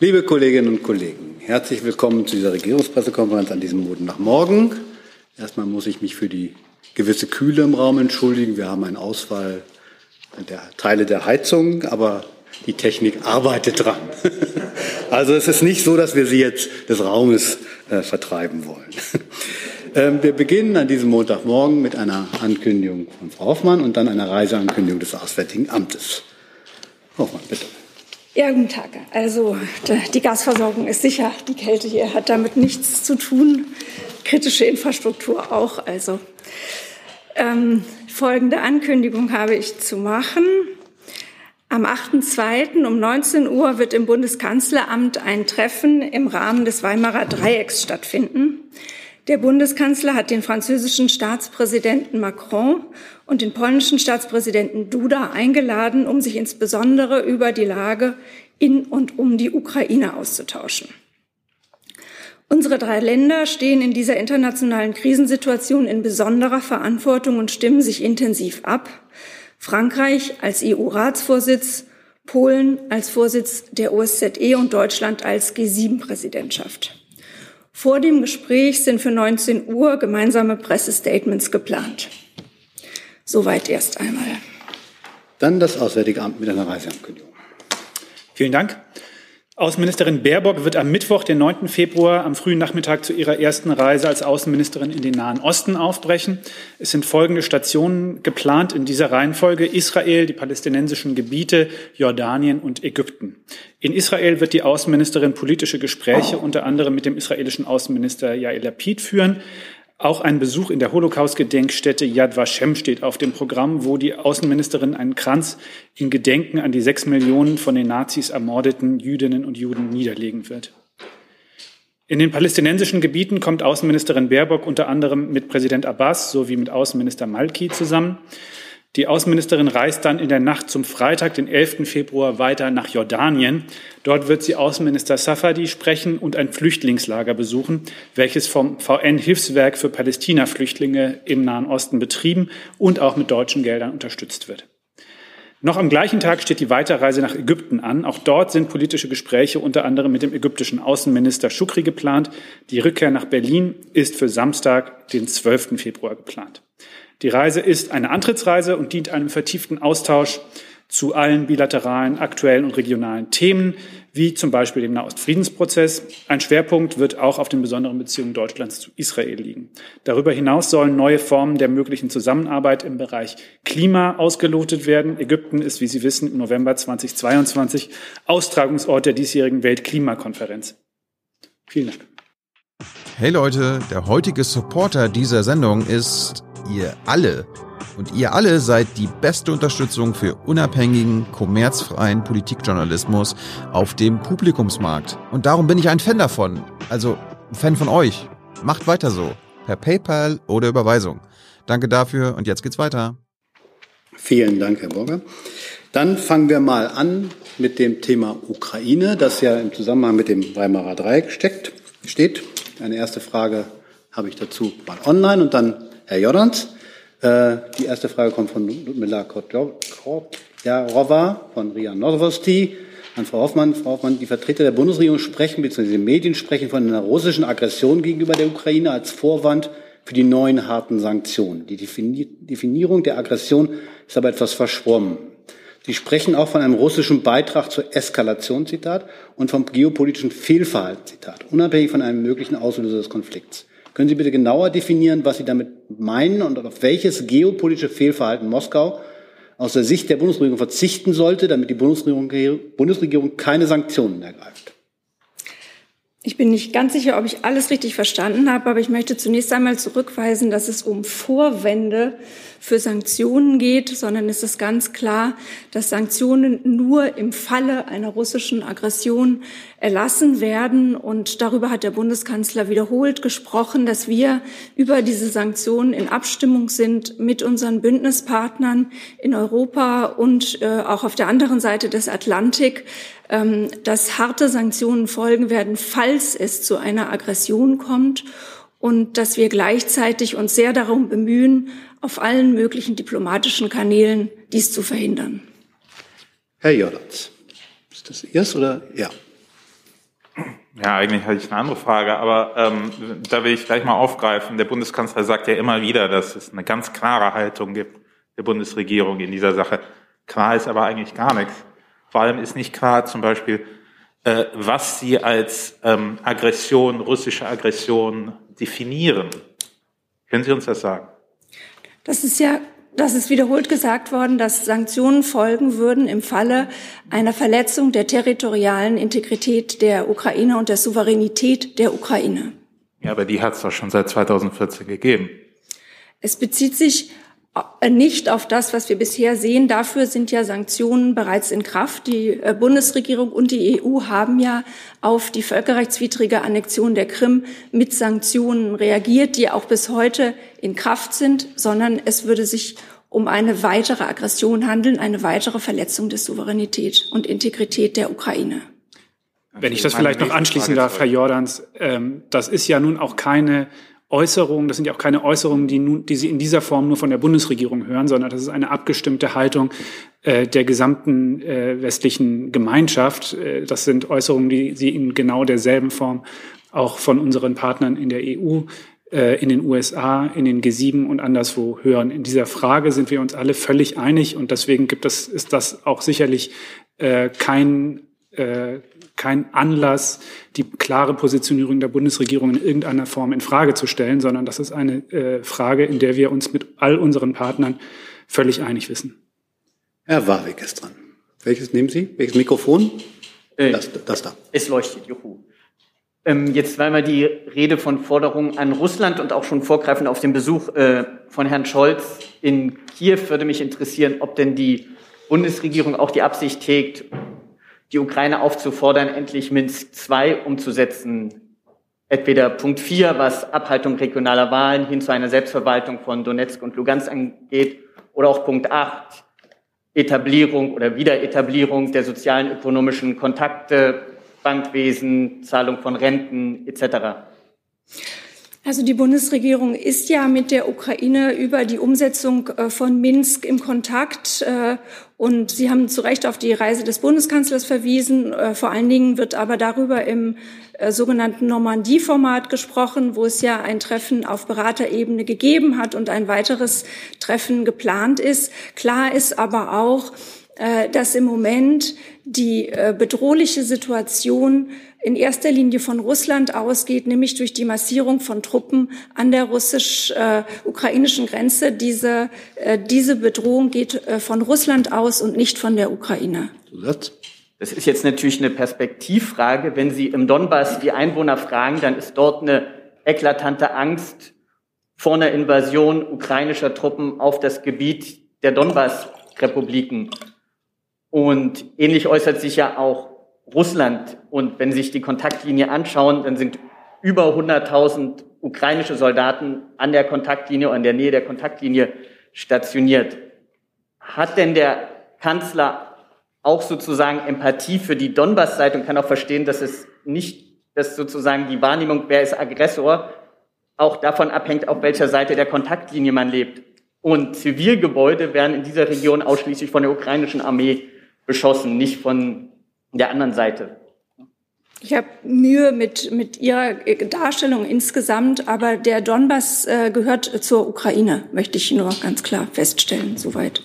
Liebe Kolleginnen und Kollegen, herzlich willkommen zu dieser Regierungspressekonferenz an diesem Montagmorgen. Erstmal muss ich mich für die gewisse Kühle im Raum entschuldigen. Wir haben einen Ausfall der Teile der Heizung, aber die Technik arbeitet dran. Also es ist nicht so, dass wir sie jetzt des Raumes äh, vertreiben wollen. Ähm, wir beginnen an diesem Montagmorgen mit einer Ankündigung von Frau Hoffmann und dann einer Reiseankündigung des Auswärtigen Amtes. Frau Hoffmann, bitte. Ja, guten Tag. Also die Gasversorgung ist sicher. Die Kälte hier hat damit nichts zu tun. Kritische Infrastruktur auch. Also ähm, folgende Ankündigung habe ich zu machen. Am 8.2. um 19 Uhr wird im Bundeskanzleramt ein Treffen im Rahmen des Weimarer Dreiecks stattfinden. Der Bundeskanzler hat den französischen Staatspräsidenten Macron und den polnischen Staatspräsidenten Duda eingeladen, um sich insbesondere über die Lage in und um die Ukraine auszutauschen. Unsere drei Länder stehen in dieser internationalen Krisensituation in besonderer Verantwortung und stimmen sich intensiv ab. Frankreich als EU-Ratsvorsitz, Polen als Vorsitz der OSZE und Deutschland als G7-Präsidentschaft. Vor dem Gespräch sind für 19 Uhr gemeinsame Pressestatements geplant. Soweit erst einmal. Dann das Auswärtige Amt mit einer Reiseankündigung. Vielen Dank. Außenministerin Baerbock wird am Mittwoch, den 9. Februar, am frühen Nachmittag zu ihrer ersten Reise als Außenministerin in den Nahen Osten aufbrechen. Es sind folgende Stationen geplant in dieser Reihenfolge. Israel, die palästinensischen Gebiete, Jordanien und Ägypten. In Israel wird die Außenministerin politische Gespräche unter anderem mit dem israelischen Außenminister Yair Lapid führen. Auch ein Besuch in der Holocaust-Gedenkstätte Yad Vashem steht auf dem Programm, wo die Außenministerin einen Kranz in Gedenken an die sechs Millionen von den Nazis ermordeten Jüdinnen und Juden niederlegen wird. In den palästinensischen Gebieten kommt Außenministerin Baerbock unter anderem mit Präsident Abbas sowie mit Außenminister Malki zusammen. Die Außenministerin reist dann in der Nacht zum Freitag, den 11. Februar, weiter nach Jordanien. Dort wird sie Außenminister Safadi sprechen und ein Flüchtlingslager besuchen, welches vom VN-Hilfswerk für Palästina-Flüchtlinge im Nahen Osten betrieben und auch mit deutschen Geldern unterstützt wird. Noch am gleichen Tag steht die Weiterreise nach Ägypten an. Auch dort sind politische Gespräche unter anderem mit dem ägyptischen Außenminister Shukri geplant. Die Rückkehr nach Berlin ist für Samstag, den 12. Februar geplant. Die Reise ist eine Antrittsreise und dient einem vertieften Austausch zu allen bilateralen, aktuellen und regionalen Themen, wie zum Beispiel dem Nahostfriedensprozess. Ein Schwerpunkt wird auch auf den besonderen Beziehungen Deutschlands zu Israel liegen. Darüber hinaus sollen neue Formen der möglichen Zusammenarbeit im Bereich Klima ausgelotet werden. Ägypten ist, wie Sie wissen, im November 2022 Austragungsort der diesjährigen Weltklimakonferenz. Vielen Dank. Hey Leute, der heutige Supporter dieser Sendung ist ihr alle. Und ihr alle seid die beste Unterstützung für unabhängigen, kommerzfreien Politikjournalismus auf dem Publikumsmarkt. Und darum bin ich ein Fan davon. Also Fan von euch. Macht weiter so. Per PayPal oder Überweisung. Danke dafür und jetzt geht's weiter. Vielen Dank, Herr Burger. Dann fangen wir mal an mit dem Thema Ukraine, das ja im Zusammenhang mit dem Weimarer Dreieck steckt, steht. Eine erste Frage habe ich dazu mal online und dann Herr Jordans. Äh, die erste Frage kommt von Ludmila Kotjarova von RIA Novosti an Frau Hoffmann. Frau Hoffmann, die Vertreter der Bundesregierung sprechen, die Medien sprechen von einer russischen Aggression gegenüber der Ukraine als Vorwand für die neuen harten Sanktionen. Die Definierung der Aggression ist aber etwas verschwommen. Sie sprechen auch von einem russischen Beitrag zur Eskalation, Zitat, und vom geopolitischen Fehlverhalten, Zitat, unabhängig von einem möglichen Auslöser des Konflikts. Können Sie bitte genauer definieren, was Sie damit meinen und auf welches geopolitische Fehlverhalten Moskau aus der Sicht der Bundesregierung verzichten sollte, damit die Bundesregierung, Bundesregierung keine Sanktionen ergreift? Ich bin nicht ganz sicher, ob ich alles richtig verstanden habe, aber ich möchte zunächst einmal zurückweisen, dass es um Vorwände für Sanktionen geht, sondern es ist ganz klar, dass Sanktionen nur im Falle einer russischen Aggression erlassen werden. Und darüber hat der Bundeskanzler wiederholt gesprochen, dass wir über diese Sanktionen in Abstimmung sind mit unseren Bündnispartnern in Europa und äh, auch auf der anderen Seite des Atlantik, ähm, dass harte Sanktionen folgen werden, falls es zu einer Aggression kommt und dass wir gleichzeitig uns sehr darum bemühen, auf allen möglichen diplomatischen Kanälen dies zu verhindern. Herr Jordans, ist das Ihrs oder? Ja. Ja, eigentlich hatte ich eine andere Frage, aber ähm, da will ich gleich mal aufgreifen. Der Bundeskanzler sagt ja immer wieder, dass es eine ganz klare Haltung gibt der Bundesregierung in dieser Sache. Klar ist aber eigentlich gar nichts. Vor allem ist nicht klar zum Beispiel, äh, was Sie als ähm, Aggression, russische Aggression definieren. Können Sie uns das sagen? Das ist ja das ist wiederholt gesagt worden, dass Sanktionen folgen würden im Falle einer Verletzung der territorialen Integrität der Ukraine und der Souveränität der Ukraine. Ja, aber die hat es doch schon seit 2014 gegeben. Es bezieht sich nicht auf das, was wir bisher sehen. Dafür sind ja Sanktionen bereits in Kraft. Die äh, Bundesregierung und die EU haben ja auf die völkerrechtswidrige Annexion der Krim mit Sanktionen reagiert, die auch bis heute in Kraft sind, sondern es würde sich um eine weitere Aggression handeln, eine weitere Verletzung der Souveränität und Integrität der Ukraine. Wenn ich das vielleicht noch anschließen darf, Herr Jordans, ähm, das ist ja nun auch keine Äußerungen, das sind ja auch keine Äußerungen, die, nun, die Sie in dieser Form nur von der Bundesregierung hören, sondern das ist eine abgestimmte Haltung äh, der gesamten äh, westlichen Gemeinschaft. Äh, das sind Äußerungen, die Sie in genau derselben Form auch von unseren Partnern in der EU, äh, in den USA, in den G7 und anderswo hören. In dieser Frage sind wir uns alle völlig einig und deswegen gibt es, ist das auch sicherlich äh, kein äh, kein Anlass, die klare Positionierung der Bundesregierung in irgendeiner Form in Frage zu stellen, sondern das ist eine äh, Frage, in der wir uns mit all unseren Partnern völlig einig wissen. Herr Warwick ist dran. Welches nehmen Sie? Welches Mikrofon? Äh, das, das da. Es leuchtet, juhu. Ähm, jetzt weil wir die Rede von Forderungen an Russland und auch schon vorgreifend auf den Besuch äh, von Herrn Scholz in Kiew würde mich interessieren, ob denn die Bundesregierung auch die Absicht hegt, die Ukraine aufzufordern, endlich Minsk II umzusetzen. Entweder Punkt 4, was Abhaltung regionaler Wahlen hin zu einer Selbstverwaltung von Donetsk und Lugansk angeht, oder auch Punkt 8, Etablierung oder Wiederetablierung der sozialen ökonomischen Kontakte, Bankwesen, Zahlung von Renten etc. Also die Bundesregierung ist ja mit der Ukraine über die Umsetzung äh, von Minsk im Kontakt. Äh, und Sie haben zu Recht auf die Reise des Bundeskanzlers verwiesen. Äh, vor allen Dingen wird aber darüber im sogenannten Normandie-Format gesprochen, wo es ja ein Treffen auf Beraterebene gegeben hat und ein weiteres Treffen geplant ist. Klar ist aber auch, dass im Moment die bedrohliche Situation in erster Linie von Russland ausgeht, nämlich durch die Massierung von Truppen an der russisch-ukrainischen Grenze. Diese, äh, diese Bedrohung geht äh, von Russland aus und nicht von der Ukraine. Das ist jetzt natürlich eine Perspektivfrage. Wenn Sie im Donbass die Einwohner fragen, dann ist dort eine eklatante Angst vor einer Invasion ukrainischer Truppen auf das Gebiet der Donbass-Republiken. Und ähnlich äußert sich ja auch Russland. Und wenn Sie sich die Kontaktlinie anschauen, dann sind über 100.000 ukrainische Soldaten an der Kontaktlinie oder in der Nähe der Kontaktlinie stationiert. Hat denn der Kanzler auch sozusagen Empathie für die Donbass-Seite und kann auch verstehen, dass es nicht, dass sozusagen die Wahrnehmung, wer ist Aggressor, auch davon abhängt, auf welcher Seite der Kontaktlinie man lebt. Und Zivilgebäude werden in dieser Region ausschließlich von der ukrainischen Armee beschossen, nicht von der anderen Seite. Ich habe Mühe mit, mit Ihrer Darstellung insgesamt, aber der Donbass äh, gehört zur Ukraine, möchte ich nur ganz klar feststellen, soweit.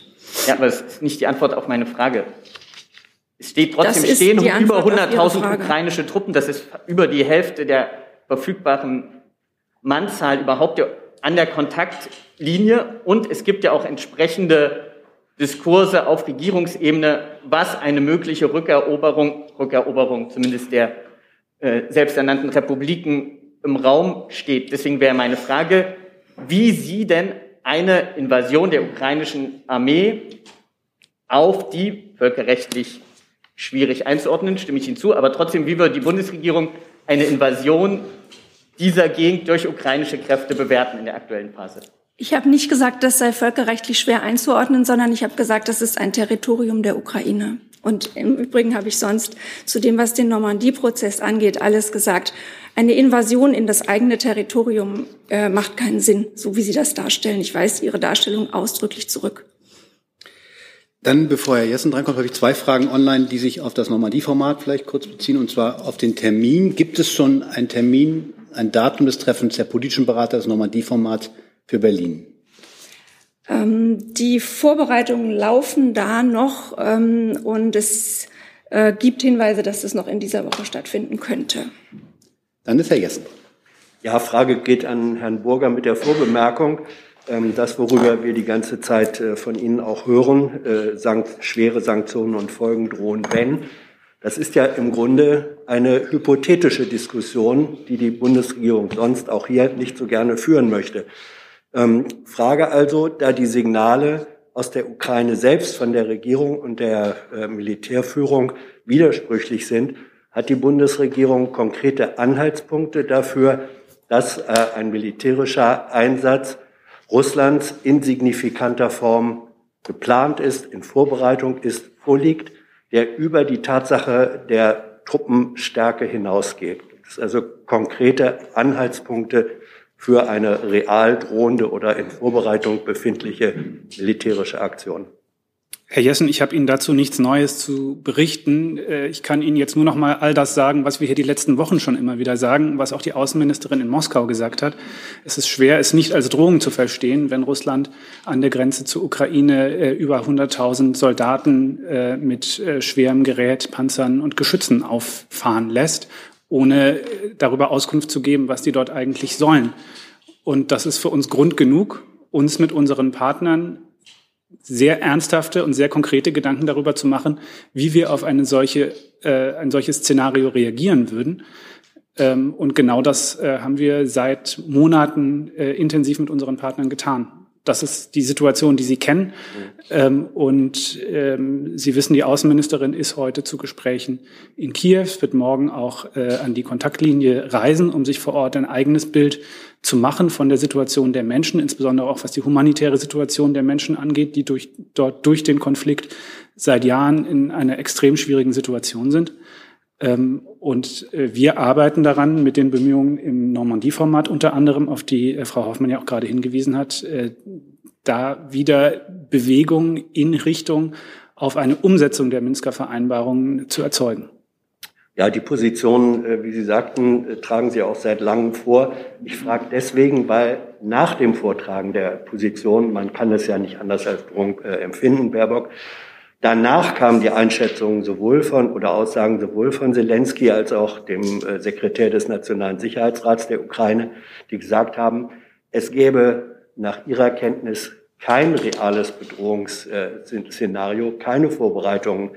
Ja, aber das ist nicht die Antwort auf meine Frage. Es steht trotzdem stehen über 100.000 ukrainische Truppen. Das ist über die Hälfte der verfügbaren Mannzahl überhaupt an der Kontaktlinie. Und es gibt ja auch entsprechende Diskurse auf Regierungsebene, was eine mögliche Rückeroberung, Rückeroberung zumindest der äh, selbsternannten Republiken im Raum steht. Deswegen wäre meine Frage, wie Sie denn eine Invasion der ukrainischen Armee auf die völkerrechtlich schwierig einzuordnen, stimme ich hinzu, aber trotzdem, wie wird die Bundesregierung eine Invasion dieser Gegend durch ukrainische Kräfte bewerten in der aktuellen Phase? Ich habe nicht gesagt, das sei völkerrechtlich schwer einzuordnen, sondern ich habe gesagt, das ist ein Territorium der Ukraine. Und im Übrigen habe ich sonst zu dem, was den Normandie-Prozess angeht, alles gesagt. Eine Invasion in das eigene Territorium äh, macht keinen Sinn, so wie Sie das darstellen. Ich weise Ihre Darstellung ausdrücklich zurück. Dann, bevor Herr Jessen drankommt, habe ich zwei Fragen online, die sich auf das Normandie-Format vielleicht kurz beziehen, und zwar auf den Termin. Gibt es schon einen Termin, ein Datum des Treffens der politischen Berater des Normandie-Formats für Berlin? Ähm, die Vorbereitungen laufen da noch ähm, und es äh, gibt Hinweise, dass es noch in dieser Woche stattfinden könnte. Dann ist Herr Jessen. Ja, Frage geht an Herrn Burger mit der Vorbemerkung. Ähm, das, worüber wir die ganze Zeit äh, von Ihnen auch hören, äh, sankt, schwere Sanktionen und Folgen drohen, wenn. Das ist ja im Grunde eine hypothetische Diskussion, die die Bundesregierung sonst auch hier nicht so gerne führen möchte. Ähm, Frage also, da die Signale aus der Ukraine selbst von der Regierung und der äh, Militärführung widersprüchlich sind, hat die Bundesregierung konkrete Anhaltspunkte dafür, dass äh, ein militärischer Einsatz Russlands in signifikanter Form geplant ist, in Vorbereitung ist, vorliegt, der über die Tatsache der Truppenstärke hinausgeht. Also konkrete Anhaltspunkte für eine real drohende oder in Vorbereitung befindliche militärische Aktion. Herr Jessen, ich habe Ihnen dazu nichts Neues zu berichten. Äh, ich kann Ihnen jetzt nur noch mal all das sagen, was wir hier die letzten Wochen schon immer wieder sagen, was auch die Außenministerin in Moskau gesagt hat. Es ist schwer, es nicht als Drohung zu verstehen, wenn Russland an der Grenze zur Ukraine äh, über 100.000 Soldaten äh, mit schwerem Gerät, Panzern und Geschützen auffahren lässt ohne darüber Auskunft zu geben, was die dort eigentlich sollen. Und das ist für uns Grund genug, uns mit unseren Partnern sehr ernsthafte und sehr konkrete Gedanken darüber zu machen, wie wir auf eine solche, äh, ein solches Szenario reagieren würden. Ähm, und genau das äh, haben wir seit Monaten äh, intensiv mit unseren Partnern getan das ist die Situation, die Sie kennen. Mhm. Ähm, und ähm, Sie wissen, die Außenministerin ist heute zu Gesprächen in Kiew, wird morgen auch äh, an die Kontaktlinie reisen, um sich vor Ort ein eigenes Bild zu machen von der Situation der Menschen, insbesondere auch was die humanitäre Situation der Menschen angeht, die durch, dort durch den Konflikt seit Jahren in einer extrem schwierigen Situation sind. Ähm, und äh, wir arbeiten daran mit den Bemühungen im Normandie-Format unter anderem, auf die äh, Frau Hoffmann ja auch gerade hingewiesen hat, äh, da wieder Bewegung in Richtung auf eine Umsetzung der Minsker Vereinbarungen zu erzeugen. Ja, die Position, wie Sie sagten, tragen Sie auch seit langem vor. Ich frage deswegen, weil nach dem Vortragen der Position, man kann es ja nicht anders als Drohung empfinden, Baerbock, Danach kamen die Einschätzungen sowohl von oder Aussagen sowohl von Zelensky als auch dem äh, Sekretär des Nationalen Sicherheitsrats der Ukraine, die gesagt haben, es gäbe nach ihrer Kenntnis kein reales Bedrohungsszenario, keine Vorbereitungen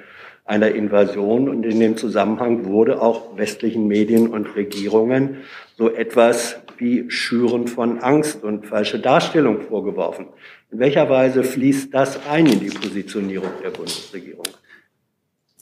einer Invasion. Und in dem Zusammenhang wurde auch westlichen Medien und Regierungen so etwas wie Schüren von Angst und falsche Darstellung vorgeworfen. In welcher Weise fließt das ein in die Positionierung der Bundesregierung?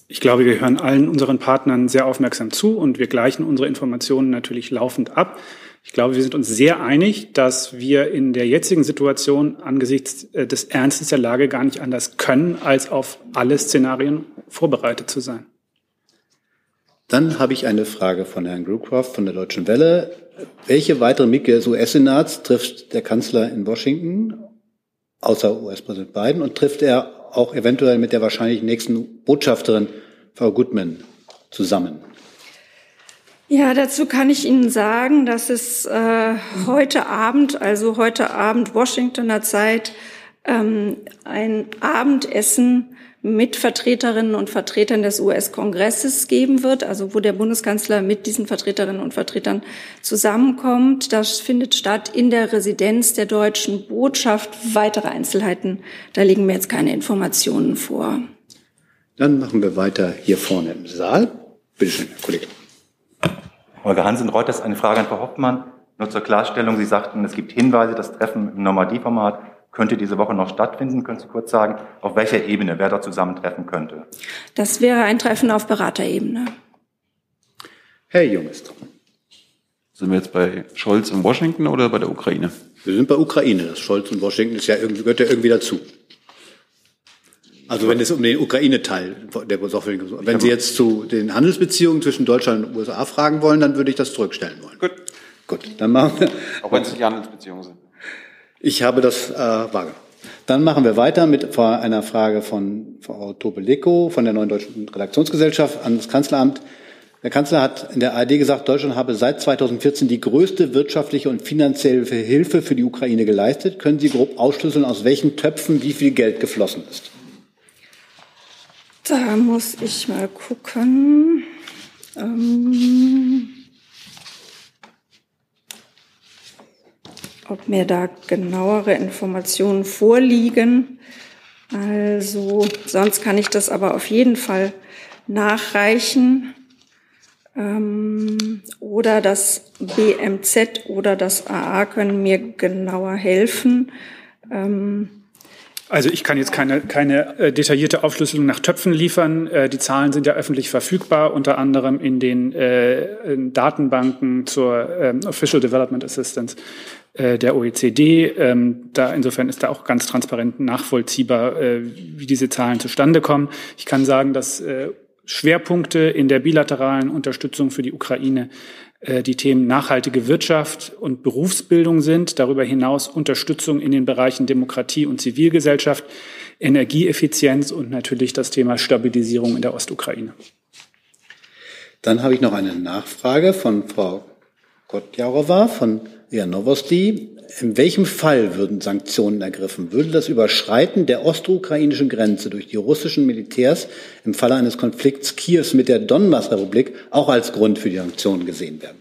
Ich glaube, wir hören allen unseren Partnern sehr aufmerksam zu und wir gleichen unsere Informationen natürlich laufend ab. Ich glaube, wir sind uns sehr einig, dass wir in der jetzigen Situation angesichts äh, des Ernstes der Lage gar nicht anders können, als auf alle Szenarien vorbereitet zu sein. Dann habe ich eine Frage von Herrn Grewcroft von der Deutschen Welle. Welche weiteren Mitglieder des US-Senats trifft der Kanzler in Washington außer US-Präsident Biden und trifft er auch eventuell mit der wahrscheinlich nächsten Botschafterin, Frau Goodman, zusammen? Ja, dazu kann ich Ihnen sagen, dass es äh, heute Abend, also heute Abend Washingtoner Zeit, ähm, ein Abendessen mit Vertreterinnen und Vertretern des US-Kongresses geben wird, also wo der Bundeskanzler mit diesen Vertreterinnen und Vertretern zusammenkommt. Das findet statt in der Residenz der deutschen Botschaft. Weitere Einzelheiten, da liegen mir jetzt keine Informationen vor. Dann machen wir weiter hier vorne im Saal. Bitte schön, Herr Kollege. Holger Hansen, Reuters, eine Frage an Frau Hoffmann. Nur zur Klarstellung, Sie sagten, es gibt Hinweise, das Treffen im Normandie-Format könnte diese Woche noch stattfinden. Können Sie kurz sagen, auf welcher Ebene wer da zusammentreffen könnte? Das wäre ein Treffen auf Beraterebene. Herr Jungest. Sind wir jetzt bei Scholz und Washington oder bei der Ukraine? Wir sind bei Ukraine. Das Scholz und Washington ist ja irgendwie, gehört ja irgendwie dazu. Also wenn es um den Ukraine-Teil der Besoffenen Wenn Sie jetzt zu den Handelsbeziehungen zwischen Deutschland und den USA fragen wollen, dann würde ich das zurückstellen wollen. Gut. Gut, dann machen wir. Auch wenn es nicht Handelsbeziehungen sind. Ich habe das äh, wahrgenommen. Dann machen wir weiter mit einer Frage von Frau Tobeleko von der Neuen Deutschen Redaktionsgesellschaft an das Kanzleramt. Der Kanzler hat in der ARD gesagt, Deutschland habe seit 2014 die größte wirtschaftliche und finanzielle Hilfe für die Ukraine geleistet. Können Sie grob ausschlüsseln, aus welchen Töpfen wie viel Geld geflossen ist? Da muss ich mal gucken. Ähm ob mir da genauere Informationen vorliegen. Also sonst kann ich das aber auf jeden Fall nachreichen. Ähm, oder das BMZ oder das AA können mir genauer helfen. Ähm, also ich kann jetzt keine, keine äh, detaillierte Aufschlüsselung nach Töpfen liefern. Äh, die Zahlen sind ja öffentlich verfügbar, unter anderem in den äh, in Datenbanken zur ähm, Official Development Assistance äh, der OECD. Ähm, da insofern ist da auch ganz transparent nachvollziehbar, äh, wie diese Zahlen zustande kommen. Ich kann sagen, dass äh, Schwerpunkte in der bilateralen Unterstützung für die Ukraine die Themen nachhaltige Wirtschaft und Berufsbildung sind, darüber hinaus Unterstützung in den Bereichen Demokratie und Zivilgesellschaft, Energieeffizienz und natürlich das Thema Stabilisierung in der Ostukraine. Dann habe ich noch eine Nachfrage von Frau Kotjarowa von Novosti. In welchem Fall würden Sanktionen ergriffen? Würde das Überschreiten der ostukrainischen Grenze durch die russischen Militärs im Falle eines Konflikts Kiews mit der Donbass-Republik auch als Grund für die Sanktionen gesehen werden?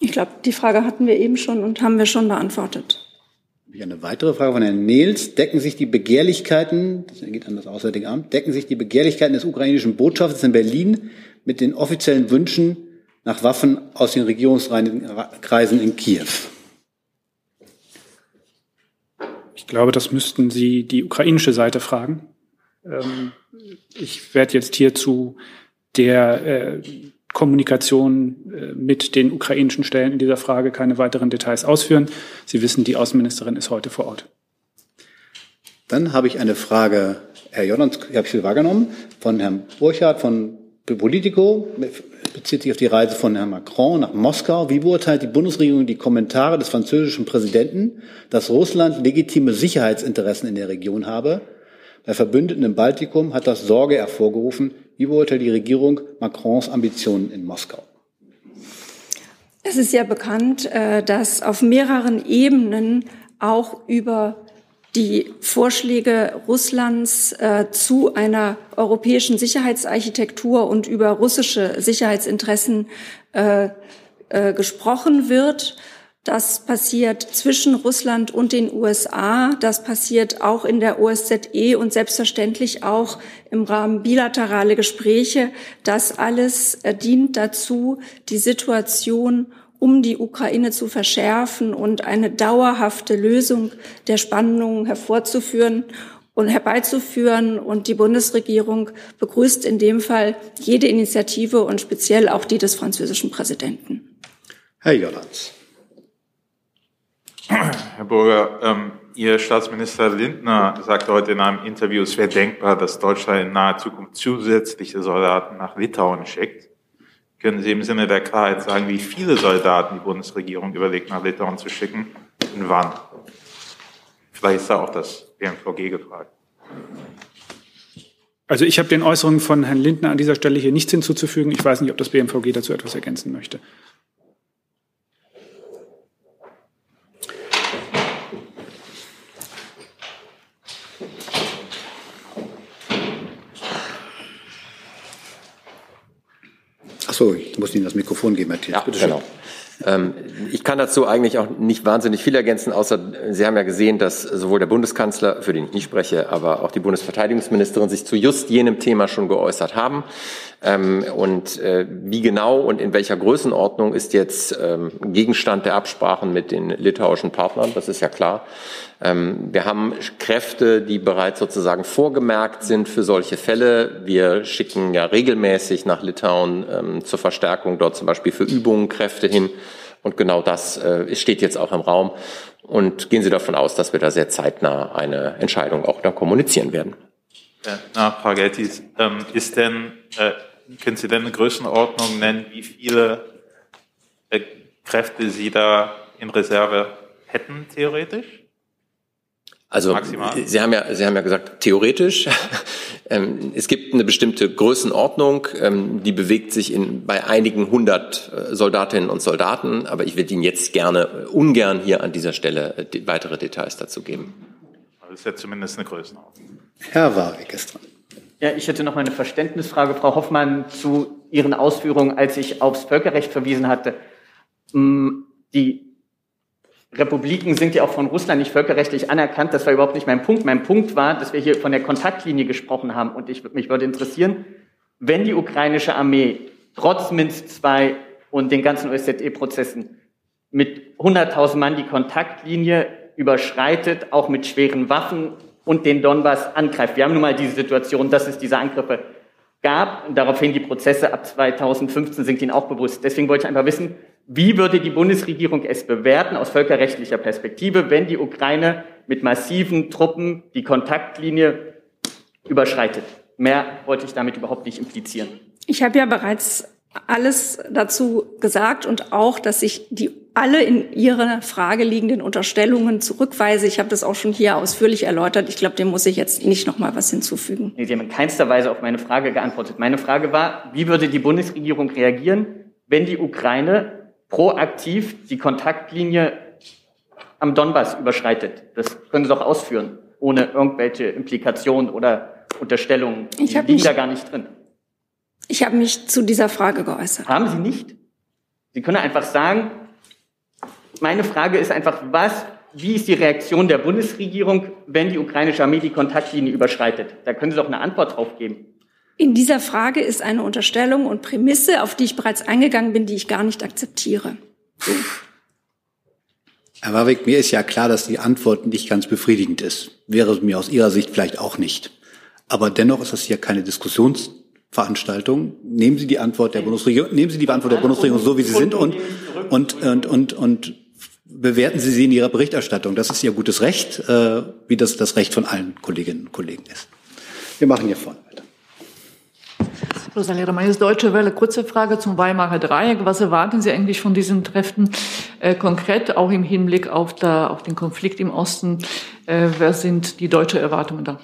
Ich glaube, die Frage hatten wir eben schon und haben wir schon beantwortet. Eine weitere Frage von Herrn Nils. Decken sich die Begehrlichkeiten, das geht an das Auswärtige Amt, decken sich die Begehrlichkeiten des ukrainischen Botschafters in Berlin mit den offiziellen Wünschen nach Waffen aus den Regierungskreisen in Kiew? Ich glaube, das müssten Sie die ukrainische Seite fragen. Ähm, ich werde jetzt hier zu der äh, Kommunikation äh, mit den ukrainischen Stellen in dieser Frage keine weiteren Details ausführen. Sie wissen, die Außenministerin ist heute vor Ort. Dann habe ich eine Frage, Herr Jordans, ich habe viel wahrgenommen, von Herrn Burchardt von Politico bezieht sich auf die Reise von Herrn Macron nach Moskau. Wie beurteilt die Bundesregierung die Kommentare des französischen Präsidenten, dass Russland legitime Sicherheitsinteressen in der Region habe? Bei Verbündeten im Baltikum hat das Sorge hervorgerufen. Wie beurteilt die Regierung Macrons Ambitionen in Moskau? Es ist ja bekannt, äh, dass auf mehreren Ebenen auch über die Vorschläge Russlands äh, zu einer europäischen Sicherheitsarchitektur und über russische Sicherheitsinteressen äh, äh, gesprochen wird. Das passiert zwischen Russland und den USA. Das passiert auch in der OSZE und selbstverständlich auch im Rahmen bilateraler Gespräche. Das alles äh, dient dazu, die Situation um die Ukraine zu verschärfen und eine dauerhafte Lösung der Spannungen hervorzuführen und herbeizuführen. Und die Bundesregierung begrüßt in dem Fall jede Initiative und speziell auch die des französischen Präsidenten. Herr Jollands. Herr Burger, ähm, Ihr Staatsminister Lindner sagte heute in einem Interview, es wäre denkbar, dass Deutschland in naher Zukunft zusätzliche Soldaten nach Litauen schickt. Können Sie im Sinne der Klarheit sagen, wie viele Soldaten die Bundesregierung überlegt, nach Litauen zu schicken und wann? Vielleicht ist da auch das BMVG gefragt. Also ich habe den Äußerungen von Herrn Lindner an dieser Stelle hier nichts hinzuzufügen. Ich weiß nicht, ob das BMVG dazu etwas ergänzen möchte. Achso, ich muss Ihnen das Mikrofon geben, Thiel. Ja, Bitte genau. Ähm, ich kann dazu eigentlich auch nicht wahnsinnig viel ergänzen, außer Sie haben ja gesehen, dass sowohl der Bundeskanzler, für den ich nicht spreche, aber auch die Bundesverteidigungsministerin sich zu just jenem Thema schon geäußert haben. Ähm, und äh, wie genau und in welcher Größenordnung ist jetzt ähm, Gegenstand der Absprachen mit den litauischen Partnern, das ist ja klar. Ähm, wir haben Kräfte, die bereits sozusagen vorgemerkt sind für solche Fälle. Wir schicken ja regelmäßig nach Litauen ähm, zur Verstärkung dort zum Beispiel für Übungen Kräfte hin. Und genau das äh, steht jetzt auch im Raum. Und gehen Sie davon aus, dass wir da sehr zeitnah eine Entscheidung auch da kommunizieren werden. Ja, Nachfrage, ähm, ist denn äh, können Sie denn eine Größenordnung nennen, wie viele äh, Kräfte Sie da in Reserve hätten, theoretisch? Also Maximal. Sie haben ja, Sie haben ja gesagt, theoretisch. Ähm, es gibt eine bestimmte Größenordnung, ähm, die bewegt sich in, bei einigen hundert äh, Soldatinnen und Soldaten, aber ich würde Ihnen jetzt gerne, ungern hier an dieser Stelle äh, weitere Details dazu geben. Das ist ja zumindest eine Größenordnung. Herr Warwick ist dran. Ja, ich hätte noch mal eine Verständnisfrage, Frau Hoffmann, zu Ihren Ausführungen, als ich aufs Völkerrecht verwiesen hatte. Mm, die Republiken sind ja auch von Russland nicht völkerrechtlich anerkannt. Das war überhaupt nicht mein Punkt. Mein Punkt war, dass wir hier von der Kontaktlinie gesprochen haben. Und ich, mich würde interessieren, wenn die ukrainische Armee trotz Minsk II und den ganzen OSZE-Prozessen mit 100.000 Mann die Kontaktlinie überschreitet, auch mit schweren Waffen und den Donbass angreift. Wir haben nun mal diese Situation, dass es diese Angriffe gab. Daraufhin die Prozesse ab 2015 sind Ihnen auch bewusst. Deswegen wollte ich einfach wissen, wie würde die Bundesregierung es bewerten aus völkerrechtlicher Perspektive, wenn die Ukraine mit massiven Truppen die Kontaktlinie überschreitet? Mehr wollte ich damit überhaupt nicht implizieren. Ich habe ja bereits alles dazu gesagt und auch, dass ich die alle in ihrer Frage liegenden Unterstellungen zurückweise. Ich habe das auch schon hier ausführlich erläutert. Ich glaube, dem muss ich jetzt nicht noch mal was hinzufügen. Nee, Sie haben in keinster Weise auf meine Frage geantwortet. Meine Frage war, wie würde die Bundesregierung reagieren, wenn die Ukraine proaktiv die Kontaktlinie am Donbass überschreitet. Das können Sie doch ausführen, ohne irgendwelche Implikationen oder Unterstellungen. Die liegen mich, da gar nicht drin. Ich habe mich zu dieser Frage geäußert. Haben Sie nicht? Sie können einfach sagen, meine Frage ist einfach, was, wie ist die Reaktion der Bundesregierung, wenn die ukrainische Armee die Kontaktlinie überschreitet? Da können Sie doch eine Antwort drauf geben. In dieser Frage ist eine Unterstellung und Prämisse, auf die ich bereits eingegangen bin, die ich gar nicht akzeptiere. Herr Warwick, mir ist ja klar, dass die Antwort nicht ganz befriedigend ist. Wäre es mir aus Ihrer Sicht vielleicht auch nicht. Aber dennoch ist das hier keine Diskussionsveranstaltung. Nehmen Sie die Antwort der Bundesregierung, nehmen Sie die Antwort der Bundesregierung so, wie sie sind und, und, und, und, und bewerten Sie sie in Ihrer Berichterstattung. Das ist Ihr gutes Recht, äh, wie das das Recht von allen Kolleginnen und Kollegen ist. Wir machen hier vorne weiter. Rosalia Reyes, Deutsche Welle. Kurze Frage zum Weimarer Dreieck. Was erwarten Sie eigentlich von diesen Treffen äh, konkret, auch im Hinblick auf, der, auf den Konflikt im Osten? Äh, wer sind die deutschen Erwartungen da?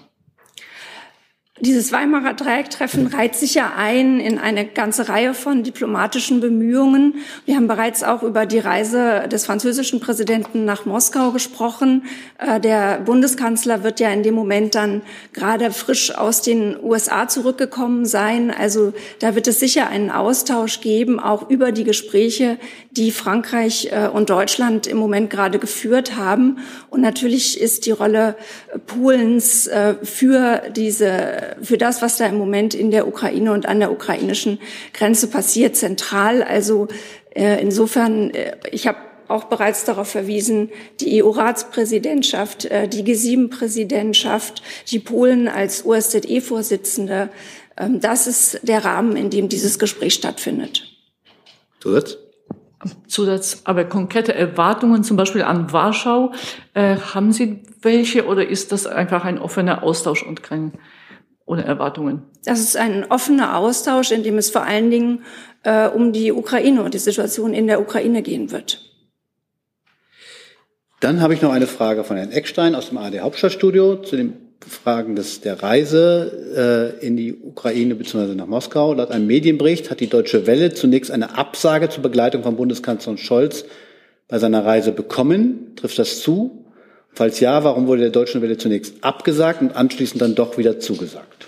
Dieses Weimarer Dreiecktreffen reiht sich ja ein in eine ganze Reihe von diplomatischen Bemühungen. Wir haben bereits auch über die Reise des französischen Präsidenten nach Moskau gesprochen. Äh, der Bundeskanzler wird ja in dem Moment dann gerade frisch aus den USA zurückgekommen sein. Also da wird es sicher einen Austausch geben, auch über die Gespräche, die Frankreich äh, und Deutschland im Moment gerade geführt haben. Und natürlich ist die Rolle Polens äh, für diese für das, was da im Moment in der Ukraine und an der ukrainischen Grenze passiert, zentral. Also äh, insofern, äh, ich habe auch bereits darauf verwiesen, die EU-Ratspräsidentschaft, äh, die G7-Präsidentschaft, die Polen als OSZE-Vorsitzende. Ähm, das ist der Rahmen, in dem dieses Gespräch stattfindet. Zusatz? Zusatz, aber konkrete Erwartungen zum Beispiel an Warschau, äh, haben Sie welche oder ist das einfach ein offener Austausch und kein ohne Erwartungen. Das ist ein offener Austausch, in dem es vor allen Dingen äh, um die Ukraine und die Situation in der Ukraine gehen wird. Dann habe ich noch eine Frage von Herrn Eckstein aus dem ARD Hauptstadtstudio zu den Fragen des, der Reise äh, in die Ukraine bzw. nach Moskau. Laut einem Medienbericht hat die Deutsche Welle zunächst eine Absage zur Begleitung von Bundeskanzler Scholz bei seiner Reise bekommen. Trifft das zu? Falls ja, warum wurde der Deutschen Welle zunächst abgesagt und anschließend dann doch wieder zugesagt?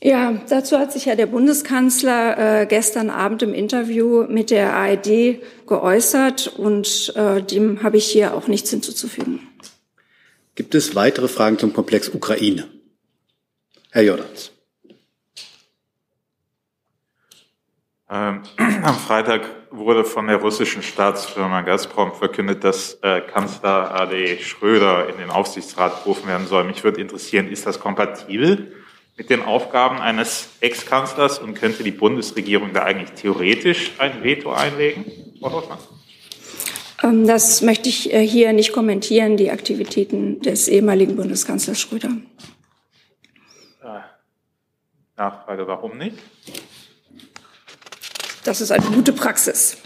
Ja, dazu hat sich ja der Bundeskanzler äh, gestern Abend im Interview mit der ARD geäußert und äh, dem habe ich hier auch nichts hinzuzufügen. Gibt es weitere Fragen zum Komplex Ukraine? Herr Jordans. Ähm, am Freitag wurde von der russischen Staatsfirma Gazprom verkündet, dass äh, Kanzler AD Schröder in den Aufsichtsrat berufen werden soll. Mich würde interessieren, ist das kompatibel mit den Aufgaben eines Ex-Kanzlers und könnte die Bundesregierung da eigentlich theoretisch ein Veto einlegen? Frau Hoffmann? Ähm, das möchte ich äh, hier nicht kommentieren, die Aktivitäten des ehemaligen Bundeskanzlers Schröder. Äh, Nachfrage, warum nicht? Das ist eine gute Praxis.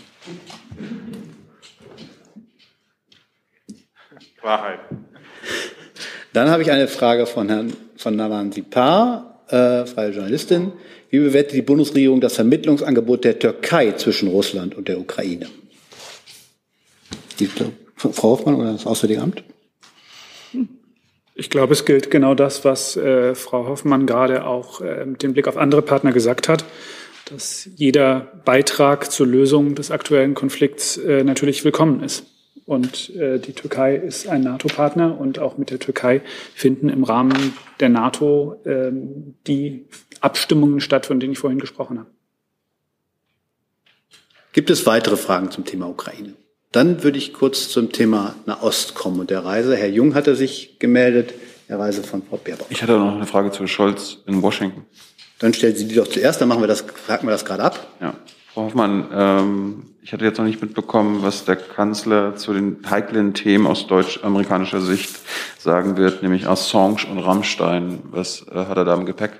Wahrheit. Dann habe ich eine Frage von Herrn von Navan Sipar, äh, freie Journalistin. Wie bewertet die Bundesregierung das Vermittlungsangebot der Türkei zwischen Russland und der Ukraine? Die, Frau Hoffmann oder das Auswärtige Amt? Ich glaube, es gilt genau das, was äh, Frau Hoffmann gerade auch äh, mit dem Blick auf andere Partner gesagt hat, dass jeder Beitrag zur Lösung des aktuellen Konflikts äh, natürlich willkommen ist. Und äh, die Türkei ist ein NATO-Partner und auch mit der Türkei finden im Rahmen der NATO äh, die Abstimmungen statt, von denen ich vorhin gesprochen habe. Gibt es weitere Fragen zum Thema Ukraine? Dann würde ich kurz zum Thema Nahost kommen und der Reise. Herr Jung hatte sich gemeldet, der Reise von Frau Baerbock. Ich hatte noch eine Frage zu Scholz in Washington. Dann stellen Sie die doch zuerst, dann machen wir das, haken wir das gerade ab. Ja. Frau Hoffmann, ähm, ich hatte jetzt noch nicht mitbekommen, was der Kanzler zu den heiklen Themen aus deutsch-amerikanischer Sicht sagen wird, nämlich Assange und Rammstein. Was äh, hat er da im Gepäck?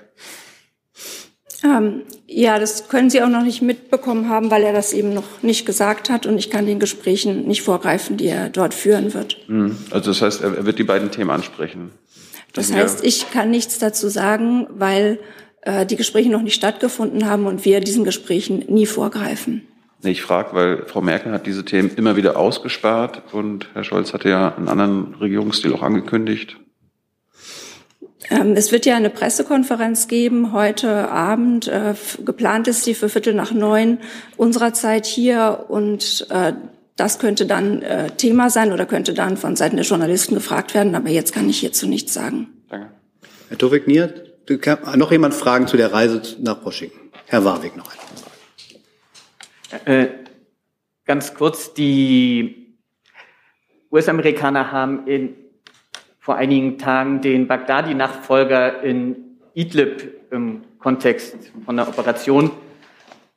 Ähm, ja, das können Sie auch noch nicht mitbekommen haben, weil er das eben noch nicht gesagt hat und ich kann den Gesprächen nicht vorgreifen, die er dort führen wird. Hm. Also das heißt, er wird die beiden Themen ansprechen. Das heißt, ich kann nichts dazu sagen, weil äh, die Gespräche noch nicht stattgefunden haben und wir diesen Gesprächen nie vorgreifen. Ich frage, weil Frau Merkel hat diese Themen immer wieder ausgespart und Herr Scholz hatte ja einen anderen Regierungsstil auch angekündigt. Ähm, es wird ja eine Pressekonferenz geben heute Abend. Äh, geplant ist sie für Viertel nach neun unserer Zeit hier und äh, das könnte dann äh, Thema sein oder könnte dann von Seiten der Journalisten gefragt werden. Aber jetzt kann ich hierzu nichts sagen. Danke. Herr Towik Nier, noch jemand Fragen zu der Reise nach Washington? Herr Warwick noch eine. Äh, ganz kurz, die US-Amerikaner haben in vor einigen Tagen den Baghdadi-Nachfolger in Idlib im Kontext von der Operation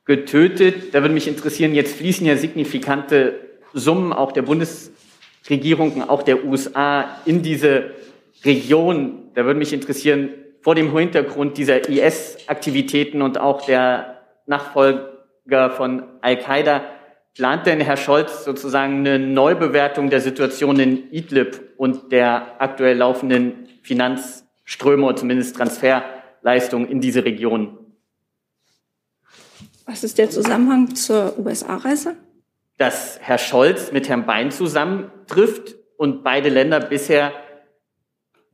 getötet. Da würde mich interessieren, jetzt fließen ja signifikante Summen auch der Bundesregierung und auch der USA in diese Region. Da würde mich interessieren, vor dem Hintergrund dieser IS-Aktivitäten und auch der Nachfolger von Al-Qaida, Plant denn Herr Scholz sozusagen eine Neubewertung der Situation in Idlib und der aktuell laufenden Finanzströme oder zumindest Transferleistungen in diese Region? Was ist der Zusammenhang zur USA-Reise? Dass Herr Scholz mit Herrn Bein zusammentrifft und beide Länder bisher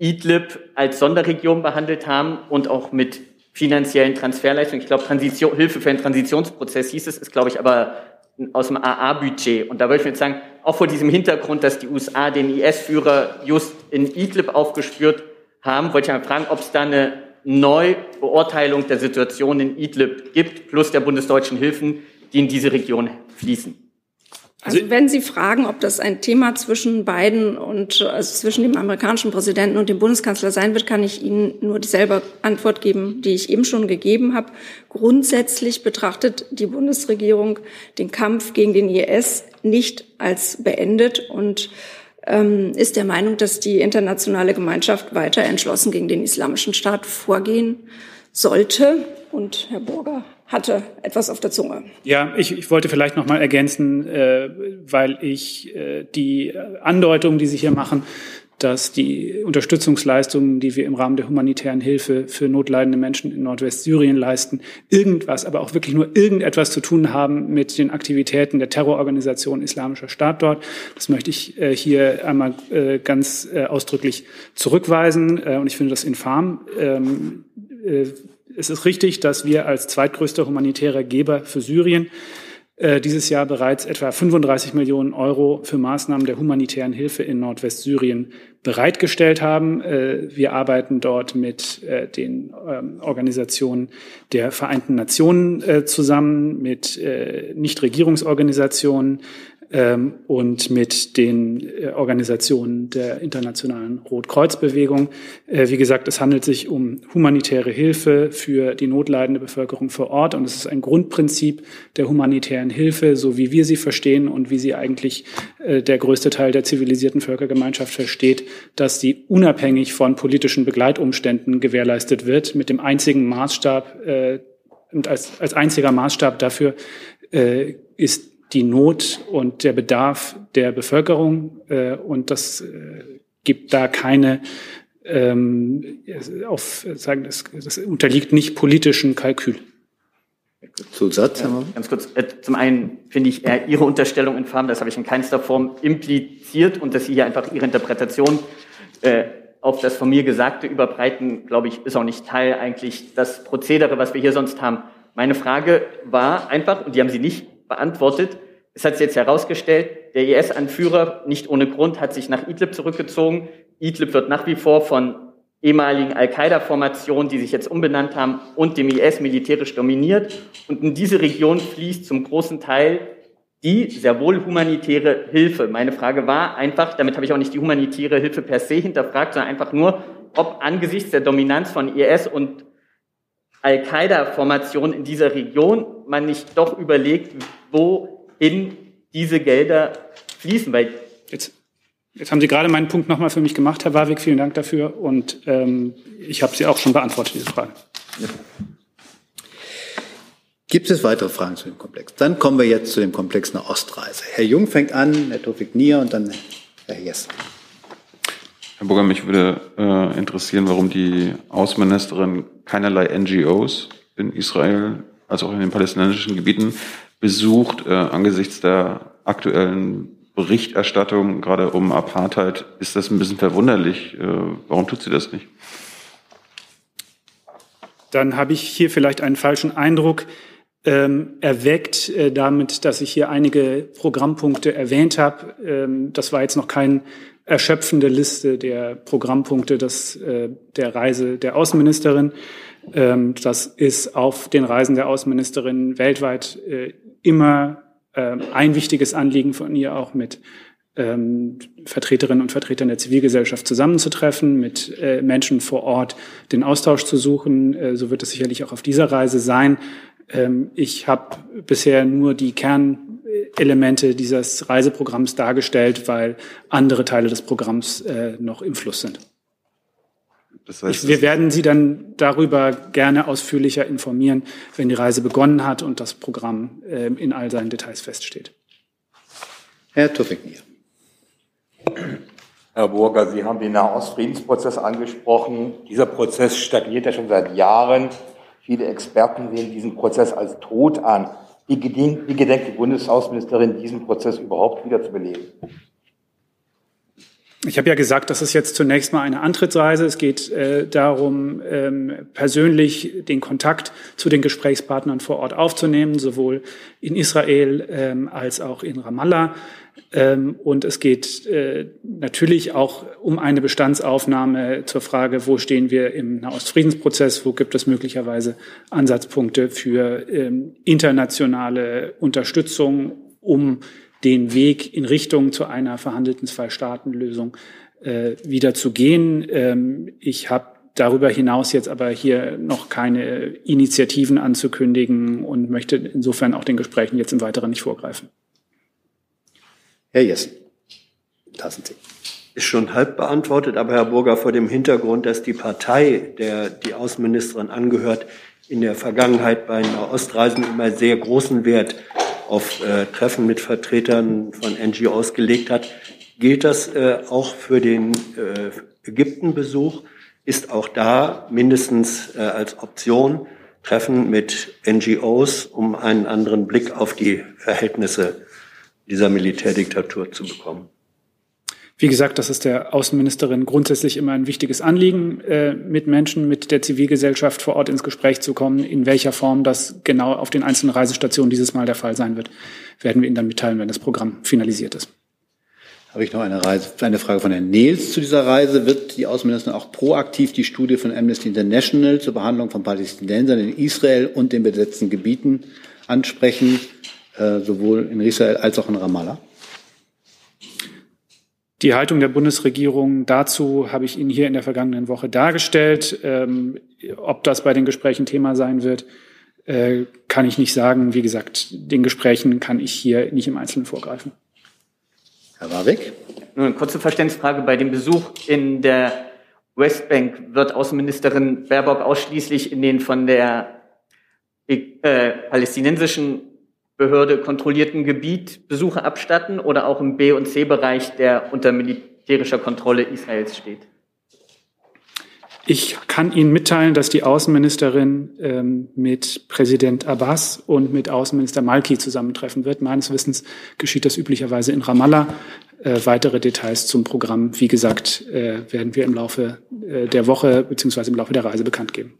Idlib als Sonderregion behandelt haben und auch mit finanziellen Transferleistungen. Ich glaube, Transition, Hilfe für einen Transitionsprozess hieß es, ist, glaube ich, aber aus dem AA-Budget. Und da würde ich jetzt sagen, auch vor diesem Hintergrund, dass die USA den IS-Führer just in Idlib aufgespürt haben, wollte ich mal fragen, ob es da eine Neubeurteilung der Situation in Idlib gibt, plus der bundesdeutschen Hilfen, die in diese Region fließen. Also wenn Sie fragen, ob das ein Thema zwischen beiden und also zwischen dem amerikanischen Präsidenten und dem Bundeskanzler sein wird, kann ich Ihnen nur dieselbe Antwort geben, die ich eben schon gegeben habe. Grundsätzlich betrachtet die Bundesregierung den Kampf gegen den IS nicht als beendet und ähm, ist der Meinung, dass die internationale Gemeinschaft weiter entschlossen gegen den Islamischen Staat vorgehen sollte. Und Herr Burger hatte etwas auf der Zunge. Ja, ich, ich wollte vielleicht noch mal ergänzen, äh, weil ich äh, die Andeutung, die Sie hier machen, dass die Unterstützungsleistungen, die wir im Rahmen der humanitären Hilfe für notleidende Menschen in Nordwestsyrien leisten, irgendwas, aber auch wirklich nur irgendetwas zu tun haben mit den Aktivitäten der Terrororganisation Islamischer Staat dort. Das möchte ich äh, hier einmal äh, ganz äh, ausdrücklich zurückweisen äh, und ich finde das infam. Ähm, äh, es ist richtig, dass wir als zweitgrößter humanitärer Geber für Syrien äh, dieses Jahr bereits etwa 35 Millionen Euro für Maßnahmen der humanitären Hilfe in Nordwestsyrien bereitgestellt haben. Äh, wir arbeiten dort mit äh, den ähm, Organisationen der Vereinten Nationen äh, zusammen, mit äh, Nichtregierungsorganisationen, ähm, und mit den äh, Organisationen der internationalen Rotkreuzbewegung. Äh, wie gesagt, es handelt sich um humanitäre Hilfe für die notleidende Bevölkerung vor Ort und es ist ein Grundprinzip der humanitären Hilfe, so wie wir sie verstehen und wie sie eigentlich äh, der größte Teil der zivilisierten Völkergemeinschaft versteht, dass sie unabhängig von politischen Begleitumständen gewährleistet wird, mit dem einzigen Maßstab äh, und als, als einziger Maßstab dafür äh, ist die Not und der Bedarf der Bevölkerung äh, und das äh, gibt da keine ähm, auf sagen, das, das unterliegt nicht politischen Kalkül. Zusatz? Ja, ganz kurz. Äh, zum einen finde ich eher Ihre Unterstellung in Farben, das habe ich in keinster Form impliziert und dass Sie hier einfach Ihre Interpretation äh, auf das von mir Gesagte überbreiten, glaube ich, ist auch nicht Teil eigentlich das Prozedere, was wir hier sonst haben. Meine Frage war einfach, und die haben Sie nicht beantwortet, es hat sich jetzt herausgestellt, der IS-Anführer, nicht ohne Grund, hat sich nach Idlib zurückgezogen. Idlib wird nach wie vor von ehemaligen Al-Qaida-Formationen, die sich jetzt umbenannt haben, und dem IS militärisch dominiert. Und in diese Region fließt zum großen Teil die sehr wohl humanitäre Hilfe. Meine Frage war einfach, damit habe ich auch nicht die humanitäre Hilfe per se hinterfragt, sondern einfach nur, ob angesichts der Dominanz von IS und Al-Qaida-Formationen in dieser Region man nicht doch überlegt, wohin diese Gelder fließen. Weil jetzt Jetzt haben Sie gerade meinen Punkt nochmal für mich gemacht, Herr Warwick. Vielen Dank dafür. Und ähm, ich habe Sie auch schon beantwortet, diese Frage. Ja. Gibt es weitere Fragen zu dem Komplex? Dann kommen wir jetzt zu dem Komplex einer Ostreise. Herr Jung fängt an, Herr Tofik Nier und dann Herr Jess. Herr Burger, mich würde äh, interessieren, warum die Außenministerin keinerlei NGOs in Israel als auch in den palästinensischen Gebieten besucht, äh, angesichts der aktuellen Berichterstattung, gerade um Apartheid, ist das ein bisschen verwunderlich. Äh, warum tut sie das nicht? Dann habe ich hier vielleicht einen falschen Eindruck ähm, erweckt, äh, damit, dass ich hier einige Programmpunkte erwähnt habe. Ähm, das war jetzt noch keine erschöpfende Liste der Programmpunkte des, äh, der Reise der Außenministerin. Ähm, das ist auf den Reisen der Außenministerin weltweit äh, immer ähm, ein wichtiges Anliegen von ihr auch mit ähm, Vertreterinnen und Vertretern der Zivilgesellschaft zusammenzutreffen, mit äh, Menschen vor Ort den Austausch zu suchen. Äh, so wird es sicherlich auch auf dieser Reise sein. Ähm, ich habe bisher nur die Kernelemente dieses Reiseprogramms dargestellt, weil andere Teile des Programms äh, noch im Fluss sind. Das heißt, ich, wir werden Sie dann darüber gerne ausführlicher informieren, wenn die Reise begonnen hat und das Programm äh, in all seinen Details feststeht. Herr Tuffignir. Herr Burger, Sie haben den Nahostfriedensprozess angesprochen. Dieser Prozess stagniert ja schon seit Jahren. Viele Experten sehen diesen Prozess als tot an. Wie gedenkt, wie gedenkt die Bundesaußenministerin, diesen Prozess überhaupt wieder zu beleben? Ich habe ja gesagt, das ist jetzt zunächst mal eine Antrittsreise. Es geht äh, darum, ähm, persönlich den Kontakt zu den Gesprächspartnern vor Ort aufzunehmen, sowohl in Israel ähm, als auch in Ramallah. Ähm, und es geht äh, natürlich auch um eine Bestandsaufnahme zur Frage, wo stehen wir im Nahostfriedensprozess, wo gibt es möglicherweise Ansatzpunkte für ähm, internationale Unterstützung, um den Weg in Richtung zu einer verhandelten Zwei-Staaten-Lösung äh, wieder zu gehen. Ähm, ich habe darüber hinaus jetzt aber hier noch keine Initiativen anzukündigen und möchte insofern auch den Gesprächen jetzt im Weiteren nicht vorgreifen. Herr Jessen, lassen Sie. Ist schon halb beantwortet, aber Herr Burger, vor dem Hintergrund, dass die Partei, der die Außenministerin angehört, in der Vergangenheit bei Ostreisen immer sehr großen Wert auf äh, Treffen mit Vertretern von NGOs gelegt hat. Gilt das äh, auch für den äh, Ägyptenbesuch? Ist auch da mindestens äh, als Option Treffen mit NGOs, um einen anderen Blick auf die Verhältnisse dieser Militärdiktatur zu bekommen? Wie gesagt, das ist der Außenministerin grundsätzlich immer ein wichtiges Anliegen, äh, mit Menschen, mit der Zivilgesellschaft vor Ort ins Gespräch zu kommen. In welcher Form das genau auf den einzelnen Reisestationen dieses Mal der Fall sein wird, werden wir Ihnen dann mitteilen, wenn das Programm finalisiert ist. Habe ich noch eine, Reise, eine Frage von Herrn Nils zu dieser Reise. Wird die Außenministerin auch proaktiv die Studie von Amnesty International zur Behandlung von Palästinensern in Israel und den besetzten Gebieten ansprechen, sowohl in Israel als auch in Ramallah? Die Haltung der Bundesregierung dazu habe ich Ihnen hier in der vergangenen Woche dargestellt. Ähm, ob das bei den Gesprächen Thema sein wird, äh, kann ich nicht sagen. Wie gesagt, den Gesprächen kann ich hier nicht im Einzelnen vorgreifen. Herr Warwick? Nur eine kurze Verständnisfrage. Bei dem Besuch in der Westbank wird Außenministerin Baerbock ausschließlich in den von der äh, palästinensischen Behörde kontrollierten Gebiet Besuche abstatten oder auch im B- und C-Bereich, der unter militärischer Kontrolle Israels steht? Ich kann Ihnen mitteilen, dass die Außenministerin ähm, mit Präsident Abbas und mit Außenminister Malki zusammentreffen wird. Meines Wissens geschieht das üblicherweise in Ramallah. Äh, weitere Details zum Programm, wie gesagt, äh, werden wir im Laufe äh, der Woche beziehungsweise im Laufe der Reise bekannt geben.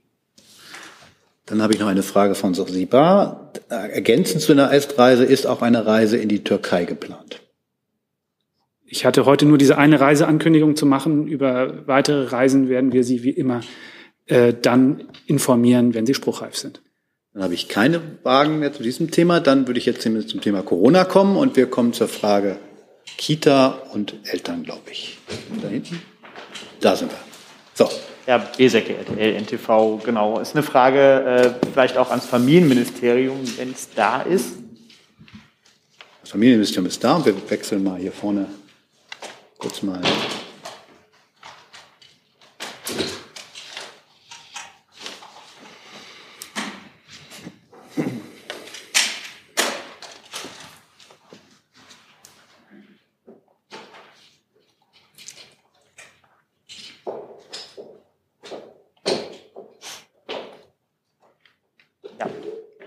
Dann habe ich noch eine Frage von Sochsiba. Ergänzend zu einer Estreise ist auch eine Reise in die Türkei geplant. Ich hatte heute nur diese eine Reiseankündigung zu machen. Über weitere Reisen werden wir Sie wie immer äh, dann informieren, wenn sie spruchreif sind. Dann habe ich keine Fragen mehr zu diesem Thema. Dann würde ich jetzt zum Thema Corona kommen und wir kommen zur Frage Kita und Eltern, glaube ich. Da hinten? Da sind wir. So. Ja, Besecke, RTL, NTV, genau. Ist eine Frage äh, vielleicht auch ans Familienministerium, wenn es da ist. Das Familienministerium ist da und wir wechseln mal hier vorne kurz mal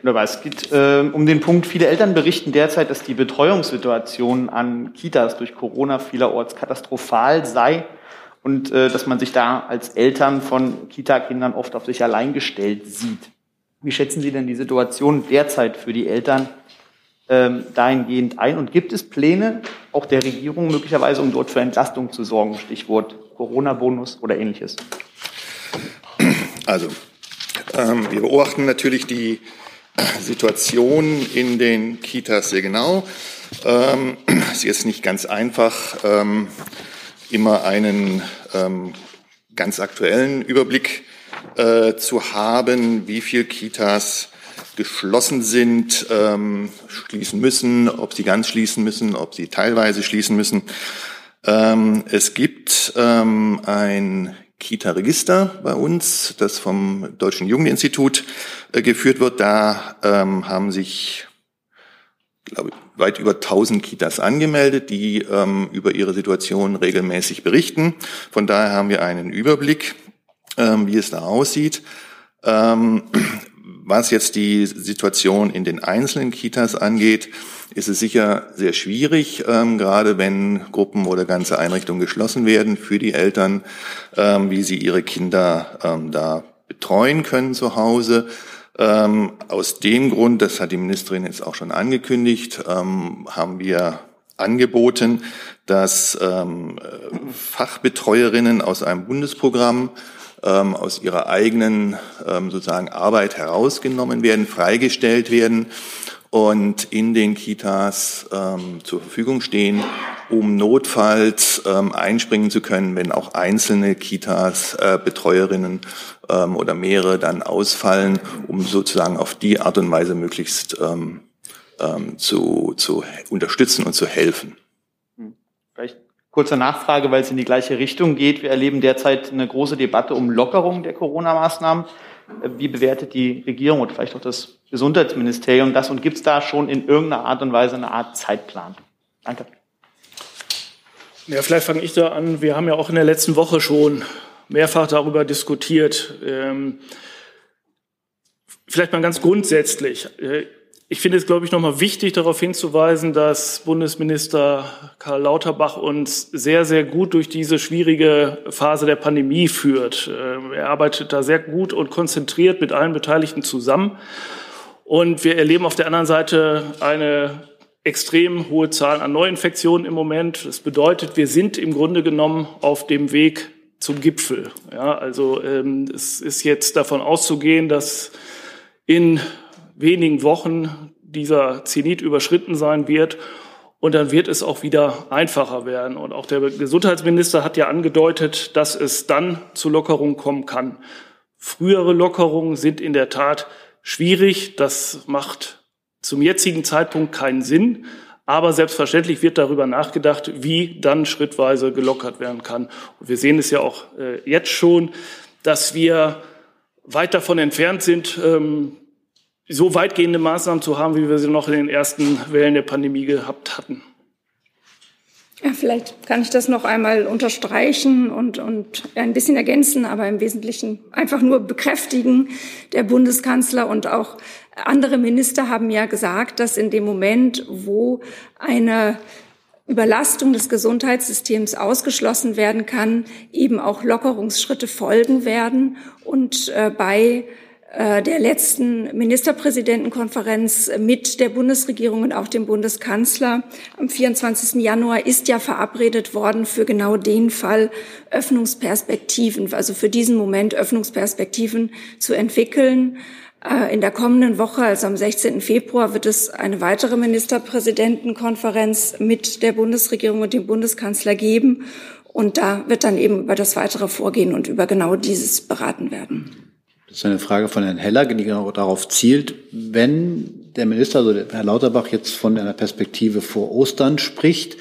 Wunderbar. Es geht äh, um den Punkt, viele Eltern berichten derzeit, dass die Betreuungssituation an Kitas durch Corona vielerorts katastrophal sei und äh, dass man sich da als Eltern von Kita-Kindern oft auf sich allein gestellt sieht. Wie schätzen Sie denn die Situation derzeit für die Eltern ähm, dahingehend ein? Und gibt es Pläne auch der Regierung möglicherweise, um dort für Entlastung zu sorgen? Stichwort Corona-Bonus oder ähnliches. Also, ähm, wir beobachten natürlich die Situation in den Kitas sehr genau. Ähm, es ist jetzt nicht ganz einfach, ähm, immer einen ähm, ganz aktuellen Überblick äh, zu haben, wie viele Kitas geschlossen sind, ähm, schließen müssen, ob sie ganz schließen müssen, ob sie teilweise schließen müssen. Ähm, es gibt ähm, ein Kita-Register bei uns, das vom Deutschen Jugendinstitut äh, geführt wird. Da ähm, haben sich glaube weit über 1000 Kitas angemeldet, die ähm, über ihre Situation regelmäßig berichten. Von daher haben wir einen Überblick, ähm, wie es da aussieht. Ähm, was jetzt die Situation in den einzelnen Kitas angeht, ist es sicher sehr schwierig, ähm, gerade wenn Gruppen oder ganze Einrichtungen geschlossen werden für die Eltern, ähm, wie sie ihre Kinder ähm, da betreuen können zu Hause. Ähm, aus dem Grund, das hat die Ministerin jetzt auch schon angekündigt, ähm, haben wir angeboten, dass ähm, Fachbetreuerinnen aus einem Bundesprogramm ähm, aus ihrer eigenen ähm, sozusagen Arbeit herausgenommen werden, freigestellt werden und in den Kitas ähm, zur Verfügung stehen, um notfalls ähm, einspringen zu können, wenn auch einzelne Kitas äh, Betreuerinnen ähm, oder mehrere dann ausfallen, um sozusagen auf die Art und Weise möglichst ähm, ähm, zu, zu unterstützen und zu helfen. Vielleicht kurze Nachfrage, weil es in die gleiche Richtung geht. Wir erleben derzeit eine große Debatte um Lockerung der Corona-Maßnahmen. Wie bewertet die Regierung und vielleicht auch das Gesundheitsministerium das und gibt es da schon in irgendeiner Art und Weise eine Art Zeitplan? Danke. Ja, vielleicht fange ich da an. Wir haben ja auch in der letzten Woche schon mehrfach darüber diskutiert. Ähm, vielleicht mal ganz grundsätzlich. Ich finde es, glaube ich, nochmal wichtig, darauf hinzuweisen, dass Bundesminister Karl Lauterbach uns sehr, sehr gut durch diese schwierige Phase der Pandemie führt. Ähm, er arbeitet da sehr gut und konzentriert mit allen Beteiligten zusammen. Und wir erleben auf der anderen Seite eine extrem hohe Zahl an Neuinfektionen im Moment. Das bedeutet, wir sind im Grunde genommen auf dem Weg zum Gipfel. Ja, also ähm, es ist jetzt davon auszugehen, dass in wenigen Wochen dieser Zenit überschritten sein wird. Und dann wird es auch wieder einfacher werden. Und auch der Gesundheitsminister hat ja angedeutet, dass es dann zu Lockerungen kommen kann. Frühere Lockerungen sind in der Tat schwierig. Das macht zum jetzigen Zeitpunkt keinen Sinn. Aber selbstverständlich wird darüber nachgedacht, wie dann schrittweise gelockert werden kann. Und wir sehen es ja auch äh, jetzt schon, dass wir weit davon entfernt sind, ähm, so weitgehende Maßnahmen zu haben, wie wir sie noch in den ersten Wellen der Pandemie gehabt hatten. Ja, vielleicht kann ich das noch einmal unterstreichen und, und ein bisschen ergänzen, aber im Wesentlichen einfach nur bekräftigen. Der Bundeskanzler und auch andere Minister haben ja gesagt, dass in dem Moment, wo eine Überlastung des Gesundheitssystems ausgeschlossen werden kann, eben auch Lockerungsschritte folgen werden. Und äh, bei der letzten Ministerpräsidentenkonferenz mit der Bundesregierung und auch dem Bundeskanzler am 24. Januar ist ja verabredet worden für genau den Fall Öffnungsperspektiven, also für diesen Moment Öffnungsperspektiven zu entwickeln. Äh, in der kommenden Woche, also am 16. Februar, wird es eine weitere Ministerpräsidentenkonferenz mit der Bundesregierung und dem Bundeskanzler geben. Und da wird dann eben über das weitere Vorgehen und über genau dieses beraten werden. Das ist eine Frage von Herrn Heller, die genau darauf zielt, wenn der Minister, also Herr Lauterbach, jetzt von einer Perspektive vor Ostern spricht,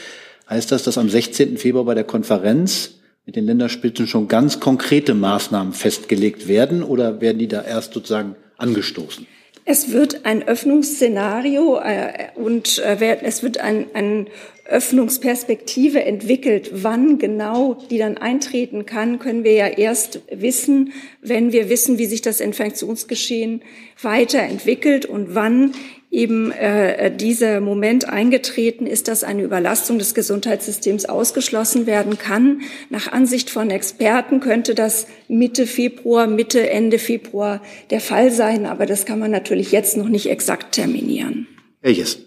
heißt das, dass am 16. Februar bei der Konferenz mit den Länderspitzen schon ganz konkrete Maßnahmen festgelegt werden oder werden die da erst sozusagen angestoßen? Es wird ein Öffnungsszenario äh, und äh, es wird ein, ein Öffnungsperspektive entwickelt. Wann genau die dann eintreten kann, können wir ja erst wissen, wenn wir wissen, wie sich das Infektionsgeschehen weiterentwickelt und wann eben äh, dieser Moment eingetreten ist, dass eine Überlastung des Gesundheitssystems ausgeschlossen werden kann. Nach Ansicht von Experten könnte das Mitte Februar, Mitte, Ende Februar der Fall sein, aber das kann man natürlich jetzt noch nicht exakt terminieren. Welches?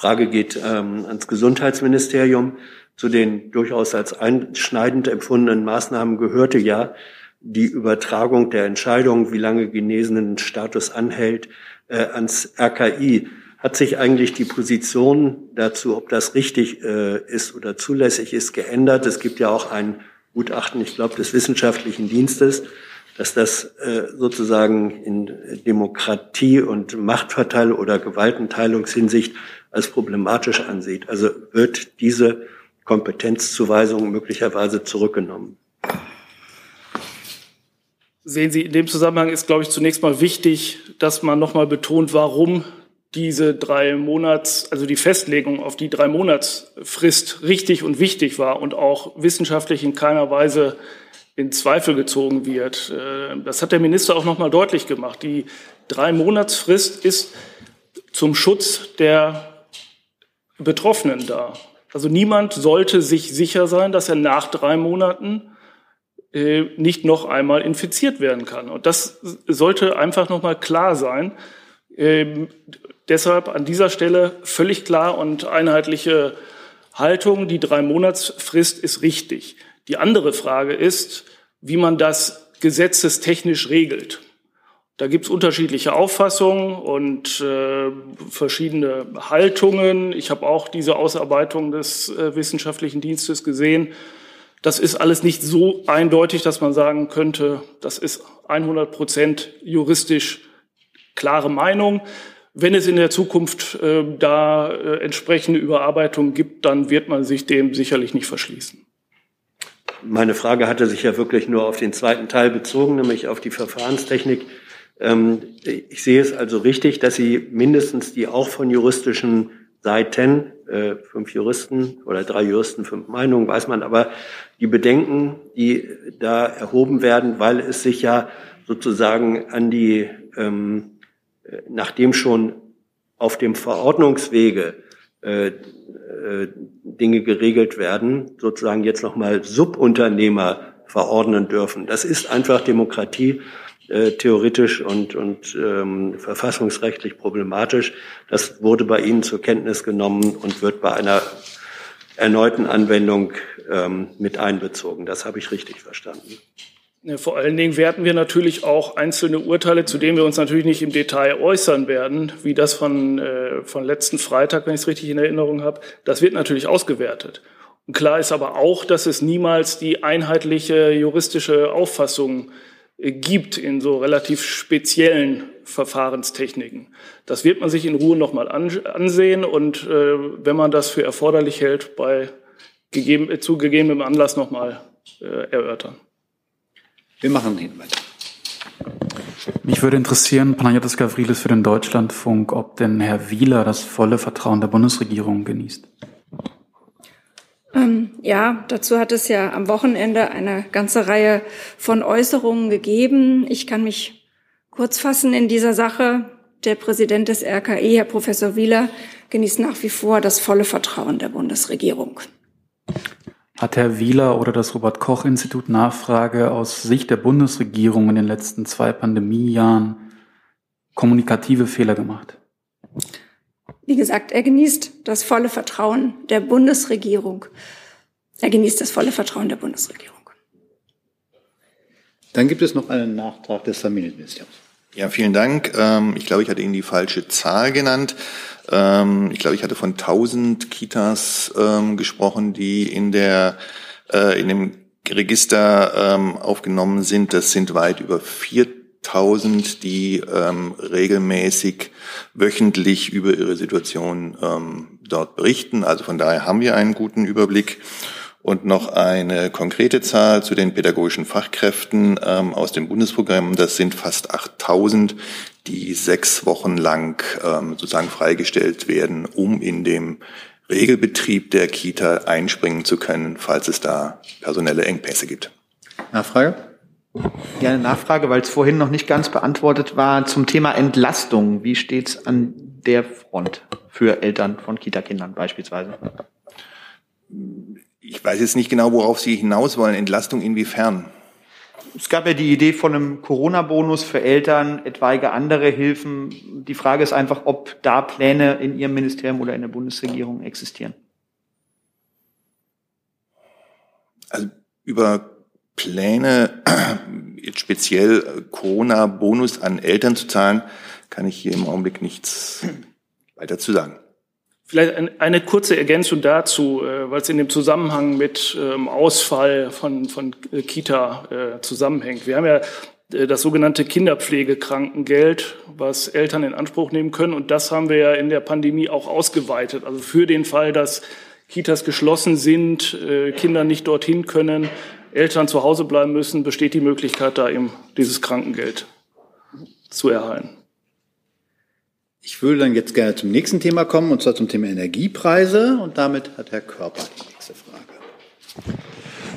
Frage geht ähm, ans Gesundheitsministerium. Zu den durchaus als einschneidend empfundenen Maßnahmen gehörte ja die Übertragung der Entscheidung, wie lange genesenen Status anhält, äh, ans RKI. Hat sich eigentlich die Position dazu, ob das richtig äh, ist oder zulässig ist, geändert? Es gibt ja auch ein Gutachten, ich glaube, des wissenschaftlichen Dienstes, dass das äh, sozusagen in Demokratie und Machtverteilung oder Gewaltenteilungshinsicht als problematisch ansieht. Also wird diese Kompetenzzuweisung möglicherweise zurückgenommen. Sehen Sie, in dem Zusammenhang ist, glaube ich, zunächst mal wichtig, dass man nochmal betont, warum diese drei Monats, also die Festlegung auf die drei Monatsfrist richtig und wichtig war und auch wissenschaftlich in keiner Weise in Zweifel gezogen wird. Äh, das hat der Minister auch nochmal deutlich gemacht. Die drei Monatsfrist ist zum Schutz der Betroffenen da. Also niemand sollte sich sicher sein, dass er nach drei Monaten äh, nicht noch einmal infiziert werden kann. Und das sollte einfach noch mal klar sein. Ähm, deshalb an dieser Stelle völlig klar und einheitliche Haltung. Die drei Monatsfrist ist richtig. Die andere Frage ist, wie man das gesetzestechnisch regelt. Da gibt es unterschiedliche Auffassungen und äh, verschiedene Haltungen. Ich habe auch diese Ausarbeitung des äh, wissenschaftlichen Dienstes gesehen. Das ist alles nicht so eindeutig, dass man sagen könnte, das ist 100 Prozent juristisch klare Meinung. Wenn es in der Zukunft äh, da äh, entsprechende Überarbeitungen gibt, dann wird man sich dem sicherlich nicht verschließen. Meine Frage hatte sich ja wirklich nur auf den zweiten Teil bezogen, nämlich auf die Verfahrenstechnik. Ähm, ich sehe es also richtig, dass Sie mindestens die auch von juristischen Seiten, äh, fünf Juristen oder drei Juristen, fünf Meinungen, weiß man, aber die Bedenken, die da erhoben werden, weil es sich ja sozusagen an die, ähm, nachdem schon auf dem Verordnungswege äh, äh, Dinge geregelt werden, sozusagen jetzt nochmal Subunternehmer verordnen dürfen. Das ist einfach Demokratie äh, theoretisch und, und ähm, verfassungsrechtlich problematisch. Das wurde bei Ihnen zur Kenntnis genommen und wird bei einer erneuten Anwendung ähm, mit einbezogen. Das habe ich richtig verstanden. Vor allen Dingen werten wir natürlich auch einzelne Urteile, zu denen wir uns natürlich nicht im Detail äußern werden, wie das von, äh, von letzten Freitag, wenn ich es richtig in Erinnerung habe. Das wird natürlich ausgewertet. Und klar ist aber auch, dass es niemals die einheitliche juristische Auffassung gibt in so relativ speziellen Verfahrenstechniken. Das wird man sich in Ruhe nochmal ansehen und äh, wenn man das für erforderlich hält, bei gegeben, zu gegebenem Anlass nochmal äh, erörtern. Wir machen hin weiter. Mich würde interessieren, Panagiotis Gavrilis für den Deutschlandfunk, ob denn Herr Wieler das volle Vertrauen der Bundesregierung genießt. Ähm, ja, dazu hat es ja am Wochenende eine ganze Reihe von Äußerungen gegeben. Ich kann mich kurz fassen in dieser Sache. Der Präsident des RKI, Herr Professor Wieler, genießt nach wie vor das volle Vertrauen der Bundesregierung. Hat Herr Wieler oder das Robert Koch Institut Nachfrage aus Sicht der Bundesregierung in den letzten zwei Pandemiejahren kommunikative Fehler gemacht? Wie gesagt, er genießt das volle Vertrauen der Bundesregierung. Er genießt das volle Vertrauen der Bundesregierung. Dann gibt es noch einen Nachtrag des Familienministeriums. Ja, vielen Dank. Ähm, ich glaube, ich hatte Ihnen die falsche Zahl genannt. Ähm, ich glaube, ich hatte von 1000 Kitas ähm, gesprochen, die in der äh, in dem Register aufgenommen sind. Das sind weit über 4000, die regelmäßig wöchentlich über ihre Situation dort berichten. Also von daher haben wir einen guten Überblick. Und noch eine konkrete Zahl zu den pädagogischen Fachkräften ähm, aus dem Bundesprogramm. Das sind fast 8000, die sechs Wochen lang ähm, sozusagen freigestellt werden, um in dem Regelbetrieb der Kita einspringen zu können, falls es da personelle Engpässe gibt. Nachfrage? Ja, eine Nachfrage, weil es vorhin noch nicht ganz beantwortet war zum Thema Entlastung. Wie steht es an der Front für Eltern von Kitakindern beispielsweise? Ich weiß jetzt nicht genau, worauf Sie hinaus wollen. Entlastung inwiefern? Es gab ja die Idee von einem Corona-Bonus für Eltern, etwaige andere Hilfen. Die Frage ist einfach, ob da Pläne in Ihrem Ministerium oder in der Bundesregierung existieren. Also über Pläne, speziell Corona-Bonus an Eltern zu zahlen, kann ich hier im Augenblick nichts weiter zu sagen. Vielleicht eine kurze Ergänzung dazu, äh, weil es in dem Zusammenhang mit ähm, Ausfall von, von äh, Kita äh, zusammenhängt. Wir haben ja das sogenannte Kinderpflegekrankengeld, was Eltern in Anspruch nehmen können. Und das haben wir ja in der Pandemie auch ausgeweitet. Also für den Fall, dass Kitas geschlossen sind, Kinder nicht dorthin können, Eltern zu Hause bleiben müssen, besteht die Möglichkeit, da eben dieses Krankengeld zu erhalten. Ich würde dann jetzt gerne zum nächsten Thema kommen, und zwar zum Thema Energiepreise. Und damit hat Herr Körper die nächste Frage.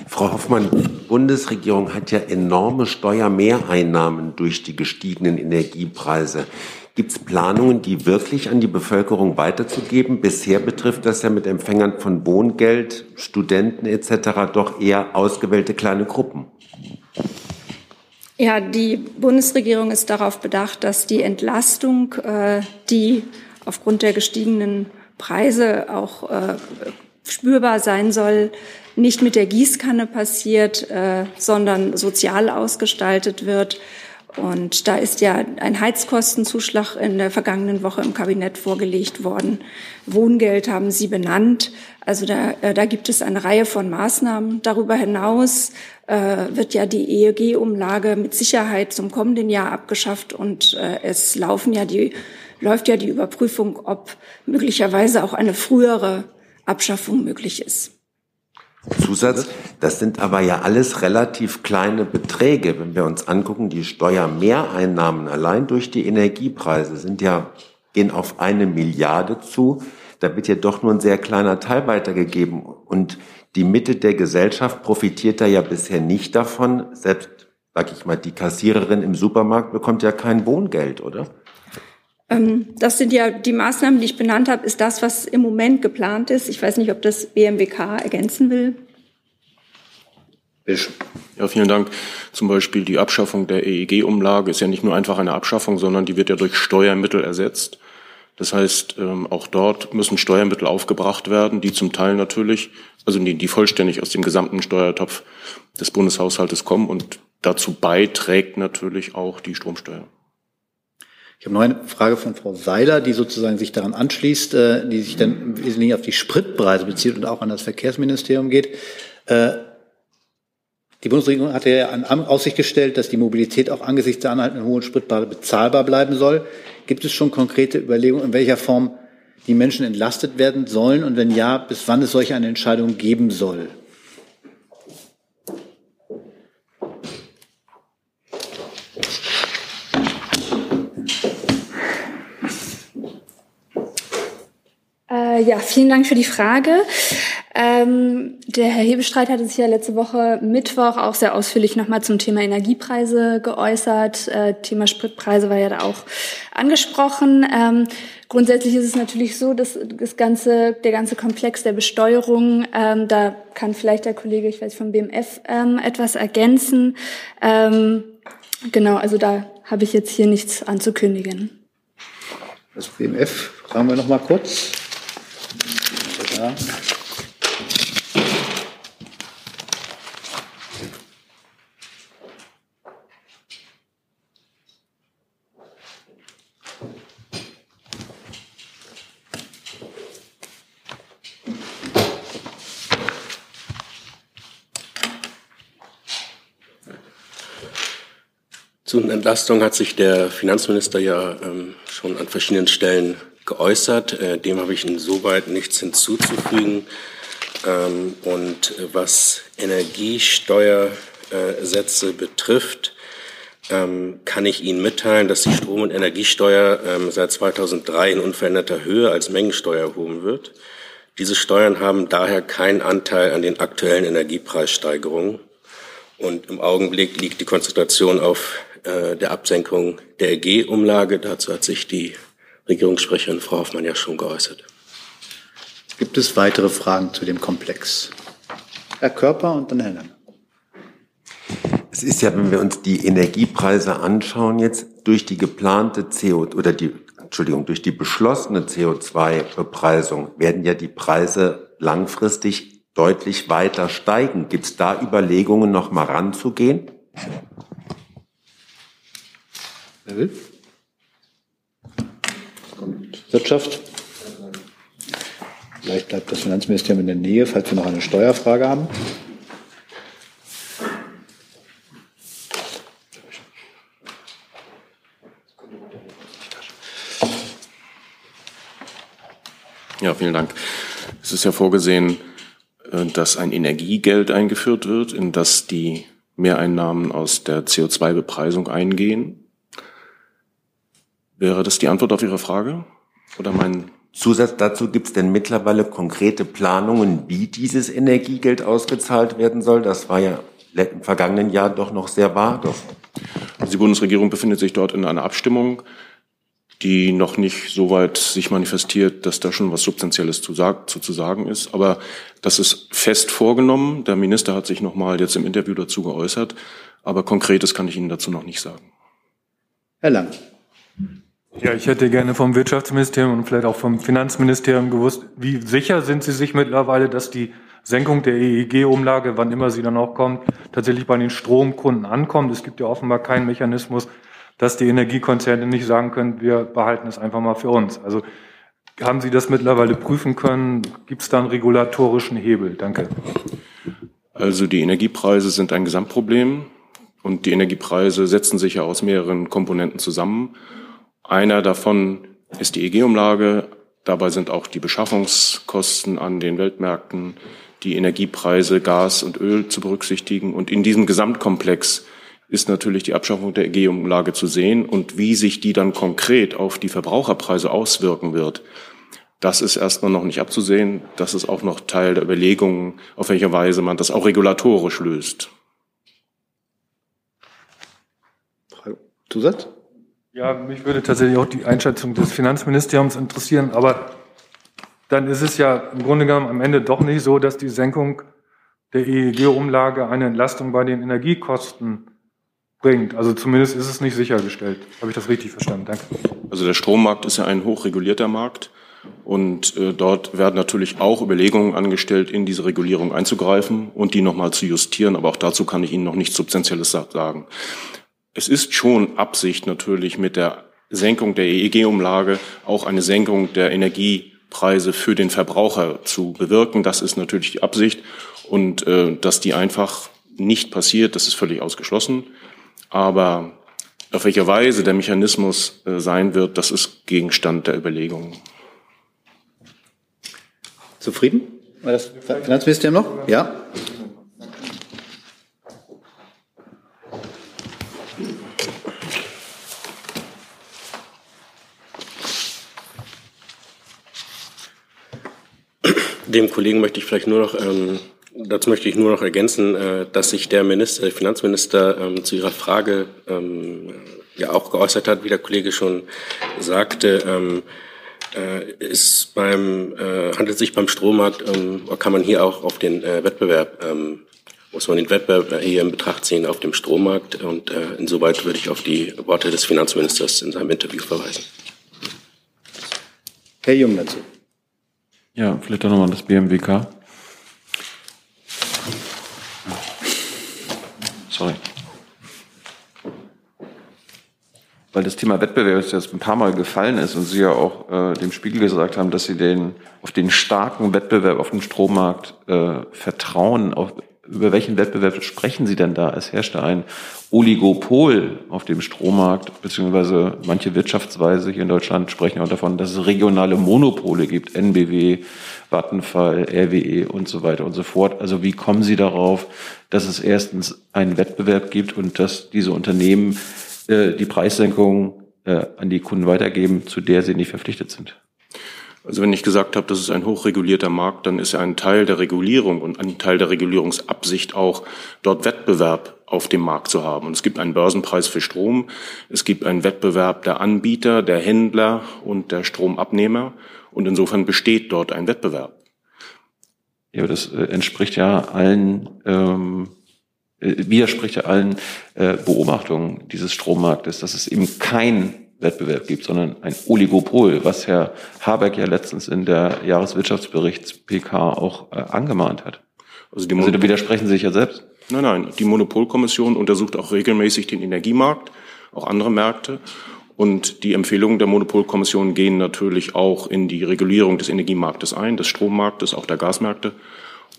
Frau Hoffmann, die Bundesregierung hat ja enorme Steuermehreinnahmen durch die gestiegenen Energiepreise. Gibt es Planungen, die wirklich an die Bevölkerung weiterzugeben? Bisher betrifft das ja mit Empfängern von Wohngeld, Studenten etc. doch eher ausgewählte kleine Gruppen. Ja, die Bundesregierung ist darauf bedacht, dass die Entlastung, äh, die aufgrund der gestiegenen Preise auch äh, spürbar sein soll, nicht mit der Gießkanne passiert, äh, sondern sozial ausgestaltet wird. Und da ist ja ein Heizkostenzuschlag in der vergangenen Woche im Kabinett vorgelegt worden. Wohngeld haben Sie benannt. Also da, äh, da gibt es eine Reihe von Maßnahmen. Darüber hinaus äh, wird ja die EEG-Umlage mit Sicherheit zum kommenden Jahr abgeschafft und äh, es laufen ja die, läuft ja die Überprüfung, ob möglicherweise auch eine frühere Abschaffung möglich ist. Zusatz, das sind aber ja alles relativ kleine Beträge. Wenn wir uns angucken, die Steuermehreinnahmen allein durch die Energiepreise sind ja, gehen auf eine Milliarde zu. Da wird ja doch nur ein sehr kleiner Teil weitergegeben. Und die Mitte der Gesellschaft profitiert da ja bisher nicht davon. Selbst, sag ich mal, die Kassiererin im Supermarkt bekommt ja kein Wohngeld, oder? Ähm, das sind ja die Maßnahmen, die ich benannt habe, ist das, was im Moment geplant ist. Ich weiß nicht, ob das BMWK ergänzen will. Ja, vielen Dank. Zum Beispiel die Abschaffung der EEG-Umlage ist ja nicht nur einfach eine Abschaffung, sondern die wird ja durch Steuermittel ersetzt. Das heißt, ähm, auch dort müssen Steuermittel aufgebracht werden, die zum Teil natürlich, also die, die vollständig aus dem gesamten Steuertopf des Bundeshaushaltes kommen und dazu beiträgt natürlich auch die Stromsteuer. Ich habe noch eine Frage von Frau Seiler, die sozusagen sich daran anschließt, äh, die sich dann im Wesentlichen auf die Spritpreise bezieht und auch an das Verkehrsministerium geht. Äh, die Bundesregierung hat ja an Aussicht gestellt, dass die Mobilität auch angesichts der anhaltenden hohen Spritpreise bezahlbar bleiben soll. Gibt es schon konkrete Überlegungen, in welcher Form die Menschen entlastet werden sollen und wenn ja, bis wann es solch eine Entscheidung geben soll? Äh, ja, vielen Dank für die Frage. Ähm, der Herr Hebestreit hatte sich ja letzte Woche Mittwoch auch sehr ausführlich nochmal zum Thema Energiepreise geäußert. Äh, Thema Spritpreise war ja da auch angesprochen. Ähm, grundsätzlich ist es natürlich so, dass das ganze, der ganze Komplex der Besteuerung, ähm, da kann vielleicht der Kollege, ich weiß vom BMF, ähm, etwas ergänzen. Ähm, genau, also da habe ich jetzt hier nichts anzukündigen. Das BMF, fragen wir noch mal kurz. Ja. Zu den Entlastungen hat sich der Finanzminister ja ähm, schon an verschiedenen Stellen geäußert. Äh, dem habe ich insoweit nichts hinzuzufügen. Ähm, und was Energiesteuersätze äh, betrifft, ähm, kann ich Ihnen mitteilen, dass die Strom- und Energiesteuer ähm, seit 2003 in unveränderter Höhe als Mengensteuer erhoben wird. Diese Steuern haben daher keinen Anteil an den aktuellen Energiepreissteigerungen. Und im Augenblick liegt die Konzentration auf äh, der Absenkung der EG-Umlage. Dazu hat sich die Regierungssprecherin Frau Hoffmann ja schon geäußert. Gibt es weitere Fragen zu dem Komplex? Herr Körper und dann Herr Lange. Es ist ja, wenn wir uns die Energiepreise anschauen, jetzt durch die geplante CO oder die, Entschuldigung, durch die beschlossene CO2-Bepreisung werden ja die Preise langfristig deutlich weiter steigen. Gibt es da Überlegungen, noch mal ranzugehen? Wer will? Wirtschaft. Vielleicht bleibt das Finanzministerium in der Nähe, falls wir noch eine Steuerfrage haben. Ja, vielen Dank. Es ist ja vorgesehen, äh, dass ein Energiegeld eingeführt wird, in das die Mehreinnahmen aus der CO2-Bepreisung eingehen. Wäre das die Antwort auf Ihre Frage? Oder mein Zusatz dazu, gibt es denn mittlerweile konkrete Planungen, wie dieses Energiegeld ausgezahlt werden soll? Das war ja im vergangenen Jahr doch noch sehr vage. Also die Bundesregierung befindet sich dort in einer Abstimmung, die noch nicht so weit sich manifestiert, dass da schon was Substanzielles zu, sag, zu, zu sagen ist. Aber das ist fest vorgenommen. Der Minister hat sich noch mal jetzt im Interview dazu geäußert. Aber Konkretes kann ich Ihnen dazu noch nicht sagen. Herr Lang. Ja, ich hätte gerne vom Wirtschaftsministerium und vielleicht auch vom Finanzministerium gewusst, wie sicher sind Sie sich mittlerweile, dass die Senkung der EEG-Umlage, wann immer sie dann auch kommt, tatsächlich bei den Stromkunden ankommt? Es gibt ja offenbar keinen Mechanismus, dass die Energiekonzerne nicht sagen können, wir behalten es einfach mal für uns. Also haben Sie das mittlerweile prüfen können? Gibt es da einen regulatorischen Hebel? Danke. Also die Energiepreise sind ein Gesamtproblem und die Energiepreise setzen sich ja aus mehreren Komponenten zusammen. Einer davon ist die EG-Umlage. Dabei sind auch die Beschaffungskosten an den Weltmärkten, die Energiepreise, Gas und Öl zu berücksichtigen. Und in diesem Gesamtkomplex ist natürlich die Abschaffung der EG-Umlage zu sehen und wie sich die dann konkret auf die Verbraucherpreise auswirken wird. Das ist erstmal noch nicht abzusehen. Das ist auch noch Teil der Überlegungen, auf welche Weise man das auch regulatorisch löst. Zusatz? Ja, mich würde tatsächlich auch die Einschätzung des Finanzministeriums interessieren, aber dann ist es ja im Grunde genommen am Ende doch nicht so, dass die Senkung der EEG-Umlage eine Entlastung bei den Energiekosten bringt. Also zumindest ist es nicht sichergestellt. Habe ich das richtig verstanden? Danke. Also der Strommarkt ist ja ein hochregulierter Markt. Und äh, dort werden natürlich auch Überlegungen angestellt, in diese Regulierung einzugreifen und die nochmal zu justieren. Aber auch dazu kann ich Ihnen noch nichts Substanzielles sagen. Es ist schon Absicht natürlich mit der Senkung der EEG-Umlage auch eine Senkung der Energiepreise für den Verbraucher zu bewirken. Das ist natürlich die Absicht. Und äh, dass die einfach nicht passiert, das ist völlig ausgeschlossen. Aber auf welche Weise der Mechanismus äh, sein wird, das ist Gegenstand der Überlegungen. Zufrieden? War das Finanzministerium noch? Ja. Dem Kollegen möchte ich vielleicht nur noch, ähm, dazu möchte ich nur noch ergänzen, äh, dass sich der Minister, der Finanzminister ähm, zu Ihrer Frage ähm, ja auch geäußert hat, wie der Kollege schon sagte. Ähm, äh, ist beim, äh, handelt sich beim Strommarkt, ähm, kann man hier auch auf den äh, Wettbewerb, ähm, muss man den Wettbewerb hier in Betracht ziehen auf dem Strommarkt. Und äh, insoweit würde ich auf die Worte des Finanzministers in seinem Interview verweisen. Herr Jung dazu. Ja, vielleicht auch nochmal das BMWK. Sorry. Weil das Thema Wettbewerb jetzt ein paar Mal gefallen ist und Sie ja auch äh, dem Spiegel gesagt haben, dass Sie den auf den starken Wettbewerb auf dem Strommarkt äh, vertrauen. Auf, über welchen Wettbewerb sprechen Sie denn da? Es herrschte ein Oligopol auf dem Strommarkt, beziehungsweise manche Wirtschaftsweise hier in Deutschland sprechen auch davon, dass es regionale Monopole gibt, NBW, Vattenfall, RWE und so weiter und so fort. Also wie kommen Sie darauf, dass es erstens einen Wettbewerb gibt und dass diese Unternehmen äh, die Preissenkung äh, an die Kunden weitergeben, zu der sie nicht verpflichtet sind? Also wenn ich gesagt habe, das ist ein hochregulierter Markt, dann ist ja ein Teil der Regulierung und ein Teil der Regulierungsabsicht auch, dort Wettbewerb auf dem Markt zu haben. Und es gibt einen Börsenpreis für Strom, es gibt einen Wettbewerb der Anbieter, der Händler und der Stromabnehmer. Und insofern besteht dort ein Wettbewerb. Ja, aber das äh, entspricht ja allen, ähm, äh, widerspricht ja allen äh, Beobachtungen dieses Strommarktes, dass es eben kein Wettbewerb gibt, sondern ein Oligopol, was Herr Habeck ja letztens in der Jahreswirtschaftsberichts PK auch äh, angemahnt hat. Also, die also da widersprechen Sie sich ja selbst. Nein, nein. Die Monopolkommission untersucht auch regelmäßig den Energiemarkt, auch andere Märkte. Und die Empfehlungen der Monopolkommission gehen natürlich auch in die Regulierung des Energiemarktes ein, des Strommarktes, auch der Gasmärkte.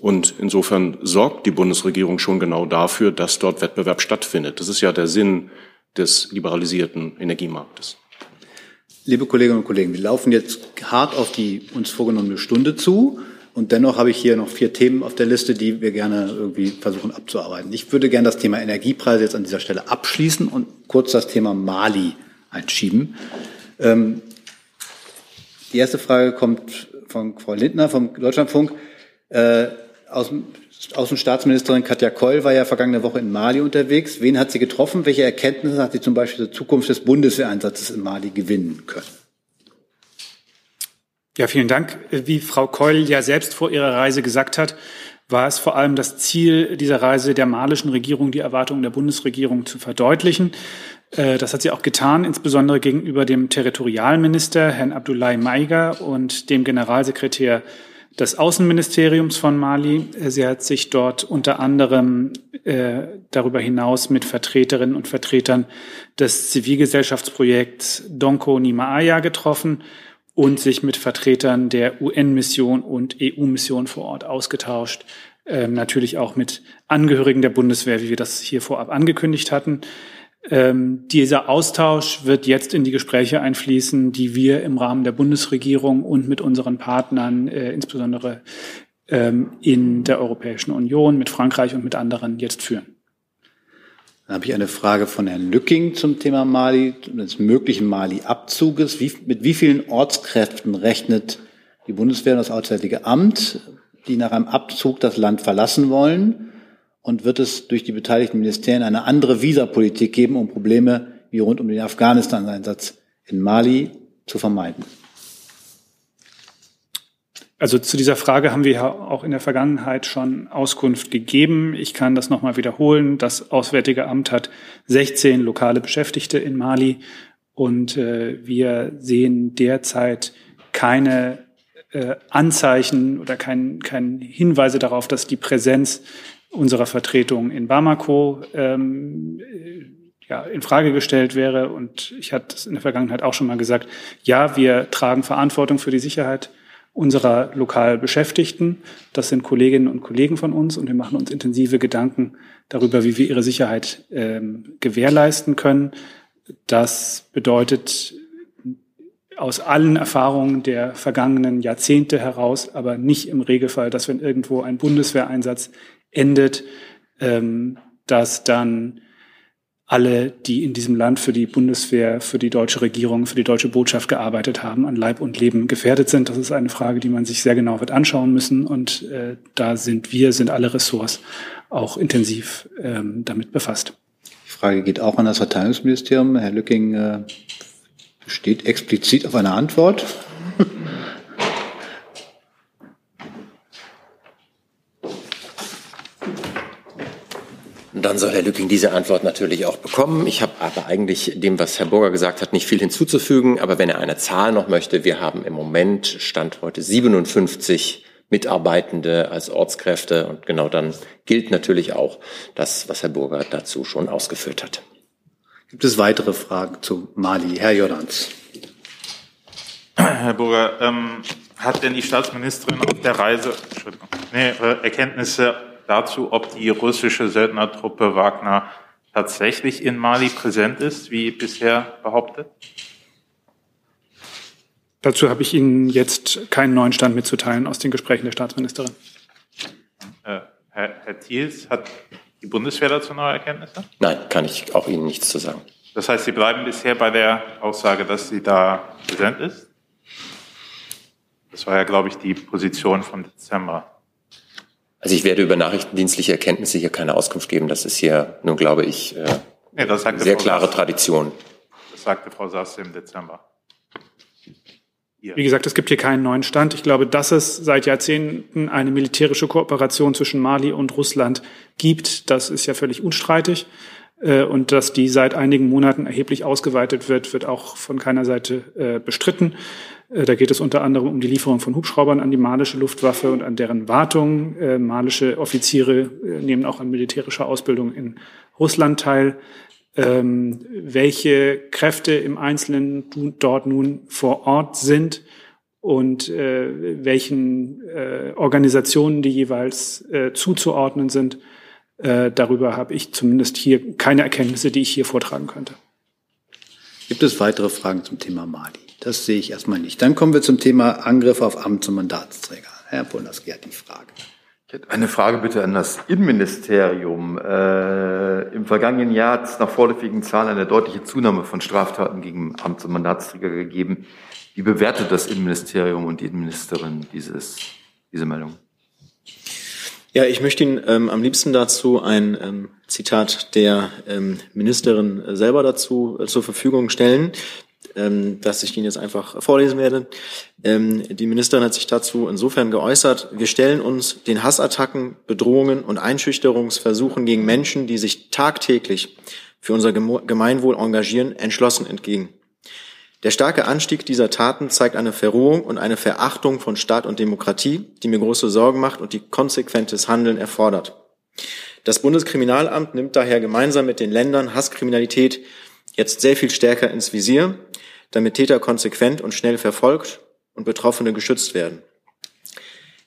Und insofern sorgt die Bundesregierung schon genau dafür, dass dort Wettbewerb stattfindet. Das ist ja der Sinn des liberalisierten Energiemarktes. Liebe Kolleginnen und Kollegen, wir laufen jetzt hart auf die uns vorgenommene Stunde zu. Und dennoch habe ich hier noch vier Themen auf der Liste, die wir gerne irgendwie versuchen abzuarbeiten. Ich würde gerne das Thema Energiepreise jetzt an dieser Stelle abschließen und kurz das Thema Mali einschieben. Ähm, die erste Frage kommt von Frau Lindner vom Deutschlandfunk. Äh, aus Außenstaatsministerin Katja Koll war ja vergangene Woche in Mali unterwegs. Wen hat sie getroffen? Welche Erkenntnisse hat sie zum Beispiel zur Zukunft des Bundeswehreinsatzes in Mali gewinnen können? Ja, vielen Dank. Wie Frau Keul ja selbst vor ihrer Reise gesagt hat, war es vor allem das Ziel dieser Reise der malischen Regierung, die Erwartungen der Bundesregierung zu verdeutlichen. Äh, das hat sie auch getan, insbesondere gegenüber dem Territorialminister, Herrn Abdoulaye Maiga, und dem Generalsekretär des Außenministeriums von Mali. Sie hat sich dort unter anderem äh, darüber hinaus mit Vertreterinnen und Vertretern des Zivilgesellschaftsprojekts Donko Nimaaya getroffen und sich mit Vertretern der UN-Mission und EU-Mission vor Ort ausgetauscht. Ähm, natürlich auch mit Angehörigen der Bundeswehr, wie wir das hier vorab angekündigt hatten. Ähm, dieser Austausch wird jetzt in die Gespräche einfließen, die wir im Rahmen der Bundesregierung und mit unseren Partnern, äh, insbesondere ähm, in der Europäischen Union, mit Frankreich und mit anderen jetzt führen. Dann habe ich eine Frage von Herrn Lücking zum Thema Mali, des möglichen Mali-Abzuges. Wie, mit wie vielen Ortskräften rechnet die Bundeswehr und das Auswärtige Amt, die nach einem Abzug das Land verlassen wollen? Und wird es durch die beteiligten Ministerien eine andere Visapolitik geben, um Probleme wie rund um den Afghanistan-Einsatz in Mali zu vermeiden? Also zu dieser Frage haben wir ja auch in der Vergangenheit schon Auskunft gegeben. Ich kann das nochmal wiederholen. Das Auswärtige Amt hat 16 lokale Beschäftigte in Mali und äh, wir sehen derzeit keine äh, Anzeichen oder kein, kein Hinweise darauf, dass die Präsenz unserer Vertretung in Bamako ähm, ja, in Frage gestellt wäre. Und ich hatte es in der Vergangenheit auch schon mal gesagt, ja, wir tragen Verantwortung für die Sicherheit unserer lokal Beschäftigten. Das sind Kolleginnen und Kollegen von uns und wir machen uns intensive Gedanken darüber, wie wir ihre Sicherheit ähm, gewährleisten können. Das bedeutet aus allen Erfahrungen der vergangenen Jahrzehnte heraus, aber nicht im Regelfall, dass wenn irgendwo ein Bundeswehreinsatz endet, ähm, dass dann alle, die in diesem Land für die Bundeswehr, für die deutsche Regierung, für die deutsche Botschaft gearbeitet haben, an Leib und Leben gefährdet sind. Das ist eine Frage, die man sich sehr genau wird anschauen müssen. Und äh, da sind wir, sind alle Ressorts auch intensiv ähm, damit befasst. Die Frage geht auch an das Verteidigungsministerium. Herr Lücking äh, steht explizit auf eine Antwort. Dann soll Herr Lücking diese Antwort natürlich auch bekommen. Ich habe aber eigentlich dem, was Herr Burger gesagt hat, nicht viel hinzuzufügen. Aber wenn er eine Zahl noch möchte, wir haben im Moment, Stand heute 57 Mitarbeitende als Ortskräfte. Und genau dann gilt natürlich auch das, was Herr Burger dazu schon ausgeführt hat. Gibt es weitere Fragen zu Mali? Herr Jordans. Herr Burger, ähm, hat denn die Staatsministerin auf der Reise nee, äh, Erkenntnisse dazu, ob die russische Söldnertruppe Wagner tatsächlich in Mali präsent ist, wie bisher behauptet? Dazu habe ich Ihnen jetzt keinen neuen Stand mitzuteilen aus den Gesprächen der Staatsministerin. Äh, Herr, Herr Thiels, hat die Bundeswehr dazu neue Erkenntnisse? Nein, kann ich auch Ihnen nichts zu sagen. Das heißt, Sie bleiben bisher bei der Aussage, dass sie da präsent ist? Das war ja, glaube ich, die Position vom Dezember. Also ich werde über nachrichtendienstliche Erkenntnisse hier keine Auskunft geben. Das ist hier nun, glaube ich, äh, nee, sehr Frau klare Sasse. Tradition. Das sagte Frau Sasse im Dezember. Wie gesagt, es gibt hier keinen neuen Stand. Ich glaube, dass es seit Jahrzehnten eine militärische Kooperation zwischen Mali und Russland gibt, das ist ja völlig unstreitig. Äh, Und dass die seit einigen Monaten erheblich ausgeweitet wird, wird auch von keiner Seite äh, bestritten. Äh, Da geht es unter anderem um die Lieferung von Hubschraubern an die malische Luftwaffe und an deren Wartung. Äh, Malische Offiziere äh, nehmen auch an militärischer Ausbildung in Russland teil. Ähm, welche Kräfte im Einzelnen dort nun vor Ort sind und welchen Organisationen die jeweils zuzuordnen sind, darüber habe ich zumindest hier keine Erkenntnisse, die ich hier vortragen könnte. Gibt es weitere Fragen zum Thema Mali? Das sehe ich erstmal nicht. Dann kommen wir zum Thema Angriff auf Amts- und Mandatsträger. Herr Polnowski hat die Frage. Eine Frage bitte an das Innenministerium. Äh, Im vergangenen Jahr hat es nach vorläufigen Zahlen eine deutliche Zunahme von Straftaten gegen Amts- und Mandatsträger gegeben. Wie bewertet das Innenministerium und die Innenministerin dieses, diese Meldung? Ja, ich möchte Ihnen ähm, am liebsten dazu ein ähm, Zitat der ähm, Ministerin selber dazu äh, zur Verfügung stellen, ähm, das ich Ihnen jetzt einfach vorlesen werde. Ähm, die Ministerin hat sich dazu insofern geäußert, wir stellen uns den Hassattacken, Bedrohungen und Einschüchterungsversuchen gegen Menschen, die sich tagtäglich für unser Gemeinwohl engagieren, entschlossen entgegen. Der starke Anstieg dieser Taten zeigt eine Verrohung und eine Verachtung von Staat und Demokratie, die mir große Sorgen macht und die konsequentes Handeln erfordert. Das Bundeskriminalamt nimmt daher gemeinsam mit den Ländern Hasskriminalität jetzt sehr viel stärker ins Visier, damit Täter konsequent und schnell verfolgt und Betroffene geschützt werden.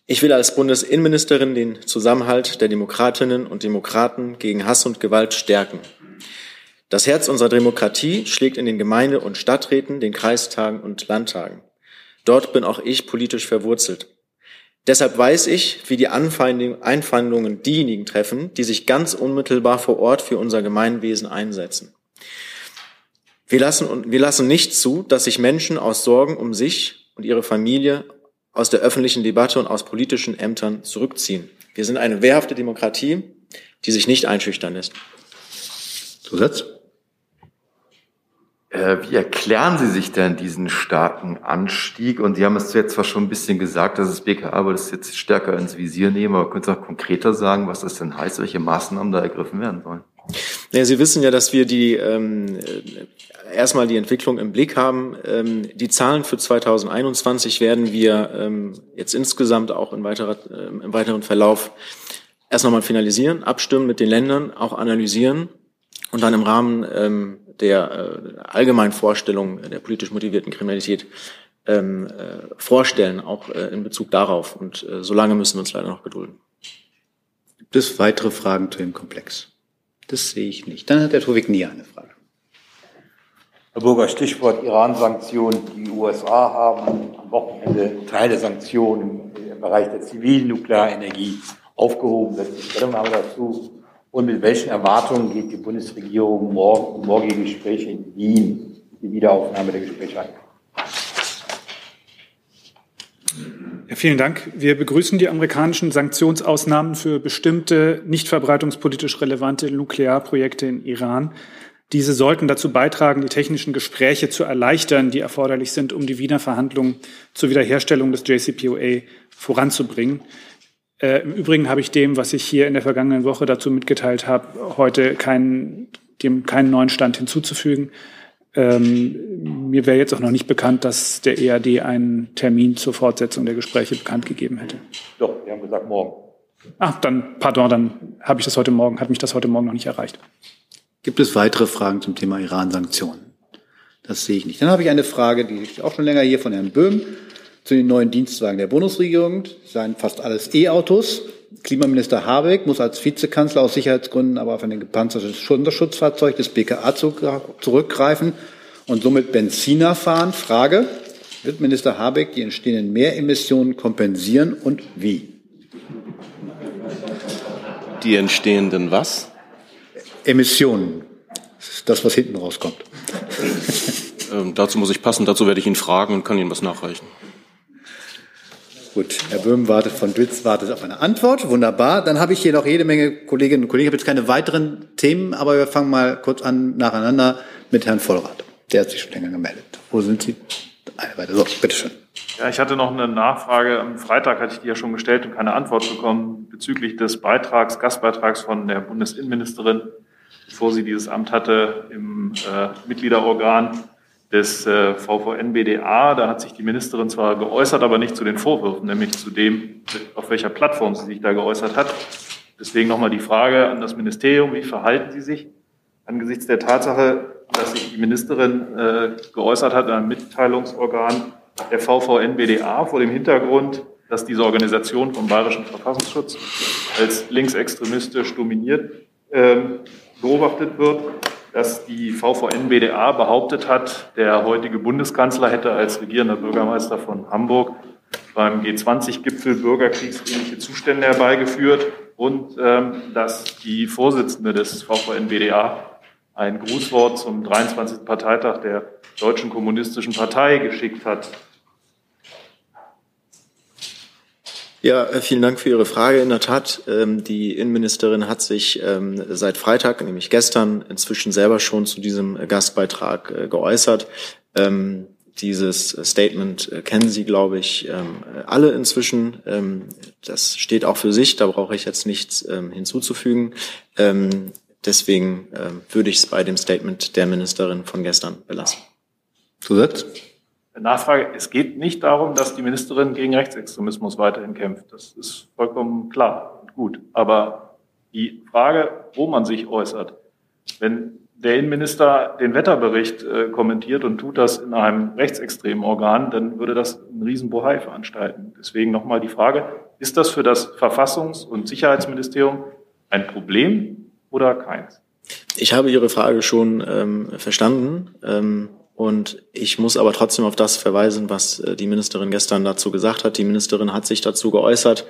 Ich will als Bundesinnenministerin den Zusammenhalt der Demokratinnen und Demokraten gegen Hass und Gewalt stärken. Das Herz unserer Demokratie schlägt in den Gemeinde- und Stadträten, den Kreistagen und Landtagen. Dort bin auch ich politisch verwurzelt. Deshalb weiß ich, wie die Einfeindungen diejenigen treffen, die sich ganz unmittelbar vor Ort für unser Gemeinwesen einsetzen. Wir lassen, wir lassen nicht zu, dass sich Menschen aus Sorgen um sich und ihre Familie aus der öffentlichen Debatte und aus politischen Ämtern zurückziehen. Wir sind eine wehrhafte Demokratie, die sich nicht einschüchtern lässt. Zusatz? Äh, wie erklären Sie sich denn diesen starken Anstieg? Und Sie haben es jetzt zwar schon ein bisschen gesagt, dass das BKA aber das jetzt stärker ins Visier nehmen, aber können Sie auch konkreter sagen, was das denn heißt, welche Maßnahmen da ergriffen werden sollen? Ja, Sie wissen ja, dass wir die ähm, äh, erstmal die Entwicklung im Blick haben. Ähm, die Zahlen für 2021 werden wir ähm, jetzt insgesamt auch in weiterer, äh, im weiteren Verlauf erst nochmal finalisieren, abstimmen mit den Ländern, auch analysieren und dann im Rahmen ähm, der äh, allgemeinen Vorstellung der politisch motivierten Kriminalität ähm, äh, vorstellen, auch äh, in Bezug darauf. Und äh, so lange müssen wir uns leider noch gedulden. Gibt es weitere Fragen zu dem Komplex? Das sehe ich nicht. Dann hat der Tovik nie eine Frage. Herr Burger, Stichwort Iran-Sanktionen. Die USA haben am Wochenende Teile Sanktionen im Bereich der zivilen Nuklearenergie aufgehoben. Das ist die Stellungnahme dazu. Und mit welchen Erwartungen geht die Bundesregierung morgen, morgige Gespräche in Wien, die Wiederaufnahme der Gespräche ein? Ja, vielen Dank. Wir begrüßen die amerikanischen Sanktionsausnahmen für bestimmte nicht verbreitungspolitisch relevante Nuklearprojekte in Iran. Diese sollten dazu beitragen, die technischen Gespräche zu erleichtern, die erforderlich sind, um die Wiener Verhandlungen zur Wiederherstellung des JCPOA voranzubringen. Äh, Im Übrigen habe ich dem, was ich hier in der vergangenen Woche dazu mitgeteilt habe, heute keinen, dem keinen neuen Stand hinzuzufügen. Ähm, mir wäre jetzt auch noch nicht bekannt, dass der EAD einen Termin zur Fortsetzung der Gespräche bekannt gegeben hätte. Doch, wir haben gesagt morgen. Ah, dann, pardon, dann habe ich das heute Morgen, hat mich das heute Morgen noch nicht erreicht. Gibt es weitere Fragen zum Thema Iran-Sanktionen? Das sehe ich nicht. Dann habe ich eine Frage, die ist auch schon länger hier von Herrn Böhm zu den neuen Dienstwagen der Bundesregierung. Das seien fast alles E-Autos. Klimaminister Habeck muss als Vizekanzler aus Sicherheitsgründen aber auf ein gepanzertes Sonderschutzfahrzeug des BKA zurückgreifen und somit Benziner fahren. Frage, wird Minister Habeck die entstehenden Mehremissionen kompensieren und wie? Die entstehenden was? Emissionen. Das ist das, was hinten rauskommt. ähm, dazu muss ich passen, dazu werde ich ihn fragen und kann Ihnen was nachreichen. Gut, Herr Böhm wartet von Blitz, wartet auf eine Antwort. Wunderbar. Dann habe ich hier noch jede Menge Kolleginnen und Kollegen. Ich habe jetzt keine weiteren Themen, aber wir fangen mal kurz an nacheinander mit Herrn Vollrath. Der hat sich schon länger gemeldet. Wo sind Sie? Eine weiter. So, bitteschön. Ja, ich hatte noch eine Nachfrage. Am Freitag hatte ich die ja schon gestellt und keine Antwort bekommen bezüglich des Beitrags, Gastbeitrags von der Bundesinnenministerin, bevor sie dieses Amt hatte im äh, Mitgliederorgan des äh, VVN-BDA. Da hat sich die Ministerin zwar geäußert, aber nicht zu den Vorwürfen, nämlich zu dem, auf welcher Plattform sie sich da geäußert hat. Deswegen nochmal die Frage an das Ministerium, wie verhalten Sie sich angesichts der Tatsache, dass sich die Ministerin äh, geäußert hat in einem Mitteilungsorgan der VVN-BDA vor dem Hintergrund, dass diese Organisation vom Bayerischen Verfassungsschutz als linksextremistisch dominiert ähm, beobachtet wird dass die VVN-BDA behauptet hat, der heutige Bundeskanzler hätte als regierender Bürgermeister von Hamburg beim G20-Gipfel bürgerkriegsähnliche Zustände herbeigeführt und ähm, dass die Vorsitzende des VVN-BDA ein Grußwort zum 23. Parteitag der Deutschen Kommunistischen Partei geschickt hat. Ja, äh, vielen Dank für Ihre Frage. In der Tat, ähm, die Innenministerin hat sich ähm, seit Freitag, nämlich gestern, inzwischen selber schon zu diesem Gastbeitrag äh, geäußert. Ähm, dieses Statement äh, kennen Sie, glaube ich, alle inzwischen. Das steht auch für sich, da brauche ich jetzt nichts hinzuzufügen. Deswegen würde ich es bei dem Statement der Ministerin von gestern belassen. Zusatz? Nachfrage, es geht nicht darum, dass die Ministerin gegen Rechtsextremismus weiterhin kämpft. Das ist vollkommen klar und gut. Aber die Frage, wo man sich äußert, wenn der Innenminister den Wetterbericht äh, kommentiert und tut das in einem rechtsextremen Organ, dann würde das einen Riesenbohai veranstalten. Deswegen nochmal die Frage, ist das für das Verfassungs- und Sicherheitsministerium ein Problem oder keins? Ich habe Ihre Frage schon ähm, verstanden. Ähm, und ich muss aber trotzdem auf das verweisen, was äh, die Ministerin gestern dazu gesagt hat. Die Ministerin hat sich dazu geäußert,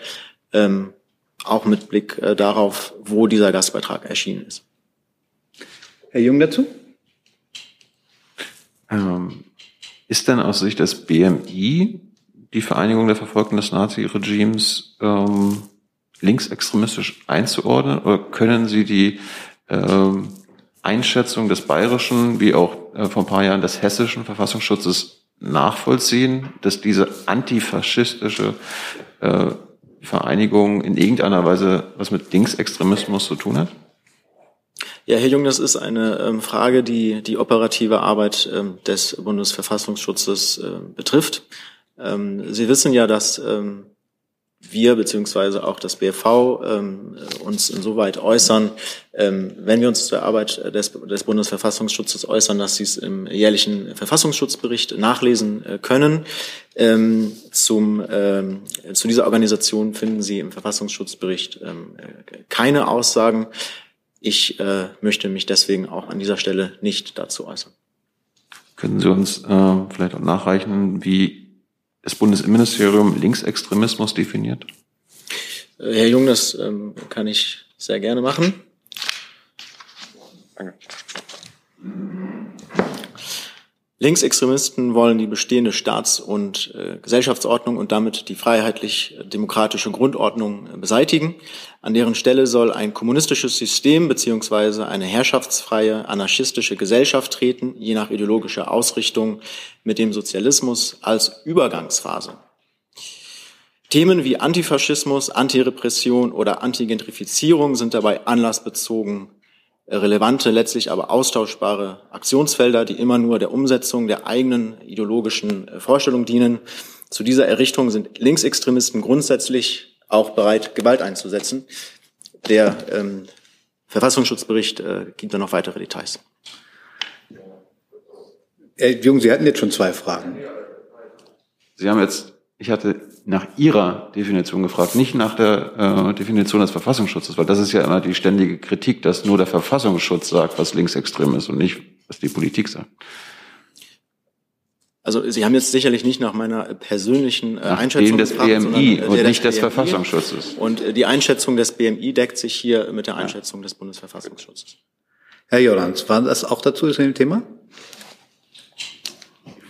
ähm, auch mit Blick äh, darauf, wo dieser Gastbeitrag erschienen ist. Herr Jung dazu? Ähm, ist denn aus Sicht des BMI die Vereinigung der Verfolgten des Nazi-Regimes ähm, linksextremistisch einzuordnen oder können Sie die ähm, Einschätzung des bayerischen wie auch äh, vor ein paar Jahren des hessischen Verfassungsschutzes nachvollziehen, dass diese antifaschistische äh, Vereinigung in irgendeiner Weise was mit Linksextremismus zu tun hat? Ja, Herr Jung, das ist eine ähm, Frage, die die operative Arbeit ähm, des Bundesverfassungsschutzes äh, betrifft. Ähm, Sie wissen ja, dass ähm, wir beziehungsweise auch das BFV ähm, uns insoweit äußern, ähm, wenn wir uns zur Arbeit des, des Bundesverfassungsschutzes äußern, dass Sie es im jährlichen Verfassungsschutzbericht nachlesen äh, können. Ähm, zum, ähm, zu dieser Organisation finden Sie im Verfassungsschutzbericht ähm, keine Aussagen. Ich äh, möchte mich deswegen auch an dieser Stelle nicht dazu äußern. Können Sie uns äh, vielleicht auch nachreichen, wie das Bundesinnenministerium Linksextremismus definiert? Äh, Herr Jung, das ähm, kann ich sehr gerne machen. Danke. Linksextremisten wollen die bestehende Staats- und äh, Gesellschaftsordnung und damit die freiheitlich-demokratische Grundordnung äh, beseitigen. An deren Stelle soll ein kommunistisches System beziehungsweise eine herrschaftsfreie anarchistische Gesellschaft treten, je nach ideologischer Ausrichtung mit dem Sozialismus als Übergangsphase. Themen wie Antifaschismus, Antirepression oder Antigentrifizierung sind dabei anlassbezogen relevante, letztlich aber austauschbare Aktionsfelder, die immer nur der Umsetzung der eigenen ideologischen äh, Vorstellung dienen. Zu dieser Errichtung sind Linksextremisten grundsätzlich auch bereit, Gewalt einzusetzen. Der ähm, Verfassungsschutzbericht äh, gibt da noch weitere Details. Herr Jung, Sie hatten jetzt schon zwei Fragen. Sie haben jetzt, ich hatte nach Ihrer Definition gefragt, nicht nach der äh, Definition des Verfassungsschutzes, weil das ist ja immer die ständige Kritik, dass nur der Verfassungsschutz sagt, was linksextrem ist und nicht, was die Politik sagt. Also Sie haben jetzt sicherlich nicht nach meiner persönlichen äh, nach Einschätzung des gefragt, BMI sondern, äh, und nicht des BMI. Verfassungsschutzes. Und äh, die Einschätzung des BMI deckt sich hier mit der Einschätzung des Bundesverfassungsschutzes. Herr Jordans, war das auch dazu zu dem Thema?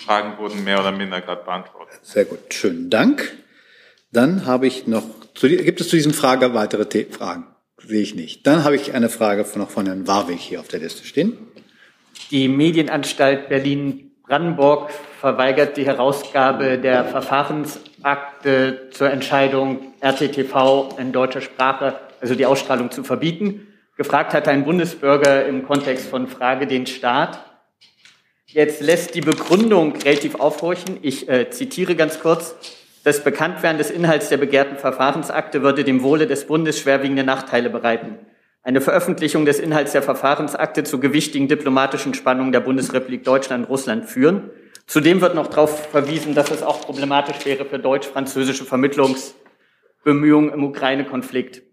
Die Fragen wurden mehr oder minder gerade beantwortet. Sehr gut, schönen Dank. Dann habe ich noch, zu, gibt es zu diesem Frage weitere The Fragen? Sehe ich nicht. Dann habe ich eine Frage von, noch von Herrn Warwick hier auf der Liste stehen. Die Medienanstalt Berlin-Brandenburg verweigert die Herausgabe der Verfahrensakte zur Entscheidung, RTTV in deutscher Sprache, also die Ausstrahlung zu verbieten. Gefragt hat ein Bundesbürger im Kontext von Frage den Staat. Jetzt lässt die Begründung relativ aufhorchen. Ich äh, zitiere ganz kurz. Das Bekanntwerden des Inhalts der begehrten Verfahrensakte würde dem Wohle des Bundes schwerwiegende Nachteile bereiten. Eine Veröffentlichung des Inhalts der Verfahrensakte zu gewichtigen diplomatischen Spannungen der Bundesrepublik Deutschland und Russland führen. Zudem wird noch darauf verwiesen, dass es auch problematisch wäre für deutsch-französische Vermittlungsbemühungen im Ukraine-Konflikt.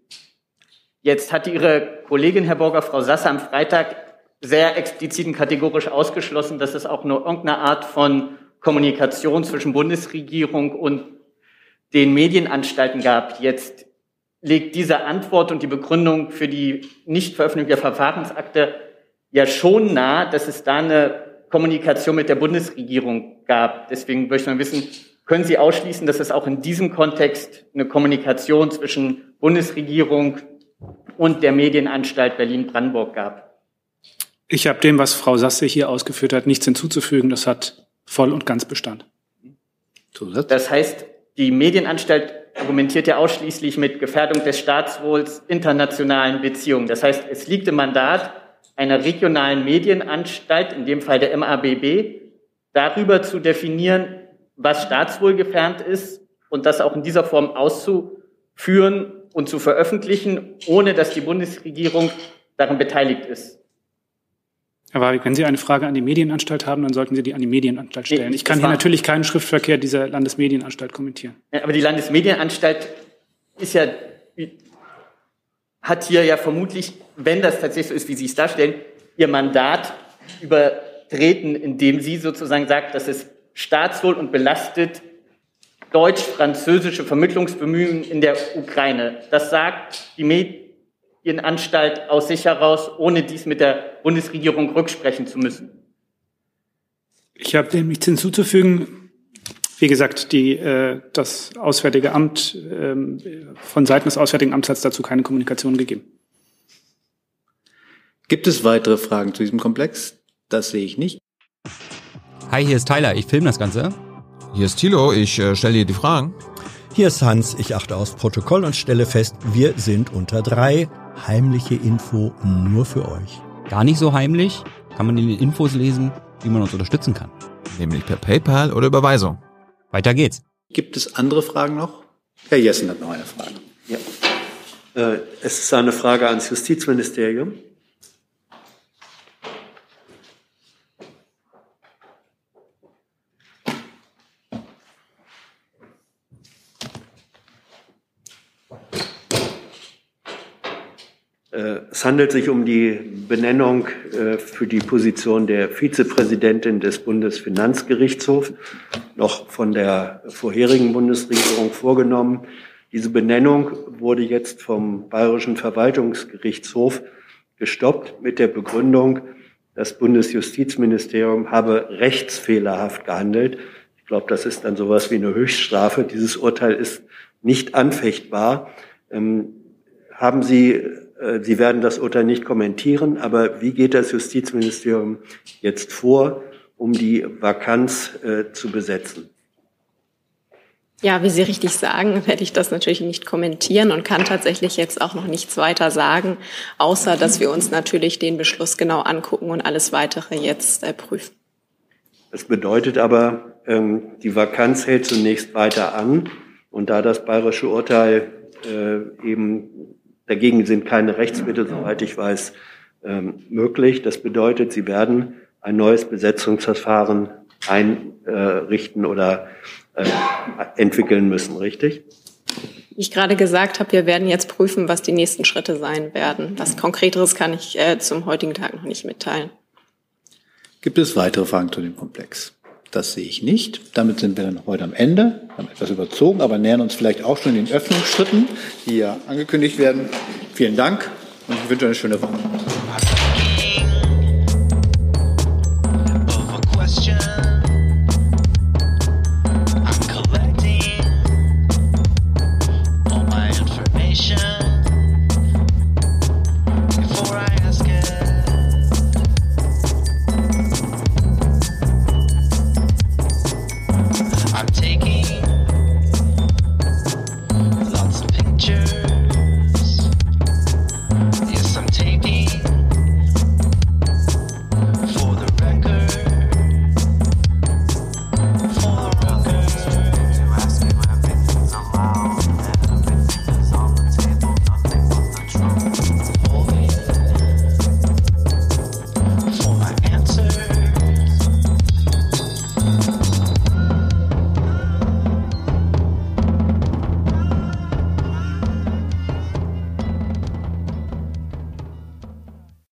Jetzt hatte Ihre Kollegin, Herr Borger, Frau Sasse, am Freitag sehr explizit und kategorisch ausgeschlossen, dass es auch nur irgendeine Art von Kommunikation zwischen Bundesregierung und den Medienanstalten gab. Jetzt legt diese Antwort und die Begründung für die Nichtveröffentlichung der Verfahrensakte ja schon nahe, dass es da eine Kommunikation mit der Bundesregierung gab. Deswegen möchte man wissen, können Sie ausschließen, dass es auch in diesem Kontext eine Kommunikation zwischen Bundesregierung und der Medienanstalt Berlin-Brandenburg gab? Ich habe dem, was Frau Sasse hier ausgeführt hat, nichts hinzuzufügen. Das hat voll und ganz Bestand. Das heißt, die Medienanstalt argumentiert ja ausschließlich mit Gefährdung des Staatswohls, internationalen Beziehungen. Das heißt, es liegt im Mandat einer regionalen Medienanstalt, in dem Fall der MABB, darüber zu definieren, was staatswohlgefährdet ist und das auch in dieser Form auszuführen und zu veröffentlichen, ohne dass die Bundesregierung daran beteiligt ist. Herr Warwick, wenn Sie eine Frage an die Medienanstalt haben, dann sollten Sie die an die Medienanstalt stellen. Nee, Ich kann hier natürlich keinen Schriftverkehr dieser Landesmedienanstalt kommentieren. Aber die Landesmedienanstalt ist ja, hat hier ja vermutlich, wenn das tatsächlich so ist, wie Sie es darstellen, ihr Mandat übertreten, indem sie sozusagen sagt, dass es staatswohl und belastet deutsch-französische Vermittlungsbemühungen in der Ukraine. Das sagt die Medienanstalt aus sich heraus, ohne dies mit der Bundesregierung rücksprechen zu müssen. Ich habe dem nichts hinzuzufügen. Wie gesagt, die, äh, das Auswärtige Amt, ähm, von Seiten des Auswärtigen Amts hat es dazu keine Kommunikation gegeben. Gibt es weitere Fragen zu diesem Komplex? Das sehe ich nicht. Hi, hier ist Tyler, ich filme das Ganze. Hier ist Thilo, ich äh, stelle dir die Fragen. Hier ist Hans, ich achte aufs Protokoll und stelle fest, wir sind unter drei. Heimliche Info nur für euch. Gar nicht so heimlich, kann man in den Infos lesen, wie man uns unterstützen kann. Nämlich per PayPal oder Überweisung. Weiter geht's. Gibt es andere Fragen noch? Herr Jessen hat noch eine Frage. Ja. Äh, es ist eine Frage ans Justizministerium. Äh, Es handelt sich um die Benennung äh, für die Position der Vizepräsidentin des Bundesfinanzgerichtshofs, noch von der vorherigen Bundesregierung vorgenommen. Diese Benennung wurde jetzt vom Bayerischen Verwaltungsgerichtshof gestoppt mit der Begründung, das Bundesjustizministerium habe rechtsfehlerhaft gehandelt. Ich glaube, das ist dann sowas wie eine Höchststrafe. Dieses Urteil ist nicht anfechtbar. Ähm, haben Sie, Sie werden das Urteil nicht kommentieren, aber wie geht das Justizministerium jetzt vor, um die Vakanz äh, zu besetzen? Ja, wie Sie richtig sagen, werde ich das natürlich nicht kommentieren und kann tatsächlich jetzt auch noch nichts weiter sagen, außer dass wir uns natürlich den Beschluss genau angucken und alles weitere jetzt äh, prüfen. Das bedeutet aber, ähm, die Vakanz hält zunächst weiter an und da das bayerische Urteil äh, eben dagegen sind keine Rechtsmittel, soweit ich weiß, ähm, möglich. Das bedeutet, Sie werden ein neues Besetzungsverfahren einrichten oder äh, entwickeln müssen, richtig? Wie ich gerade gesagt habe, wir werden jetzt prüfen, was die nächsten Schritte sein werden. Was Konkreteres kann ich äh, zum heutigen Tag noch nicht mitteilen. Gibt es weitere Fragen zu dem Komplex? Das sehe ich nicht. Damit sind wir dann heute am Ende. Wir haben etwas überzogen, aber nähern uns vielleicht auch schon den Öffnungsschritten, die ja angekündigt werden. Vielen Dank und ich wünsche eine schöne Woche.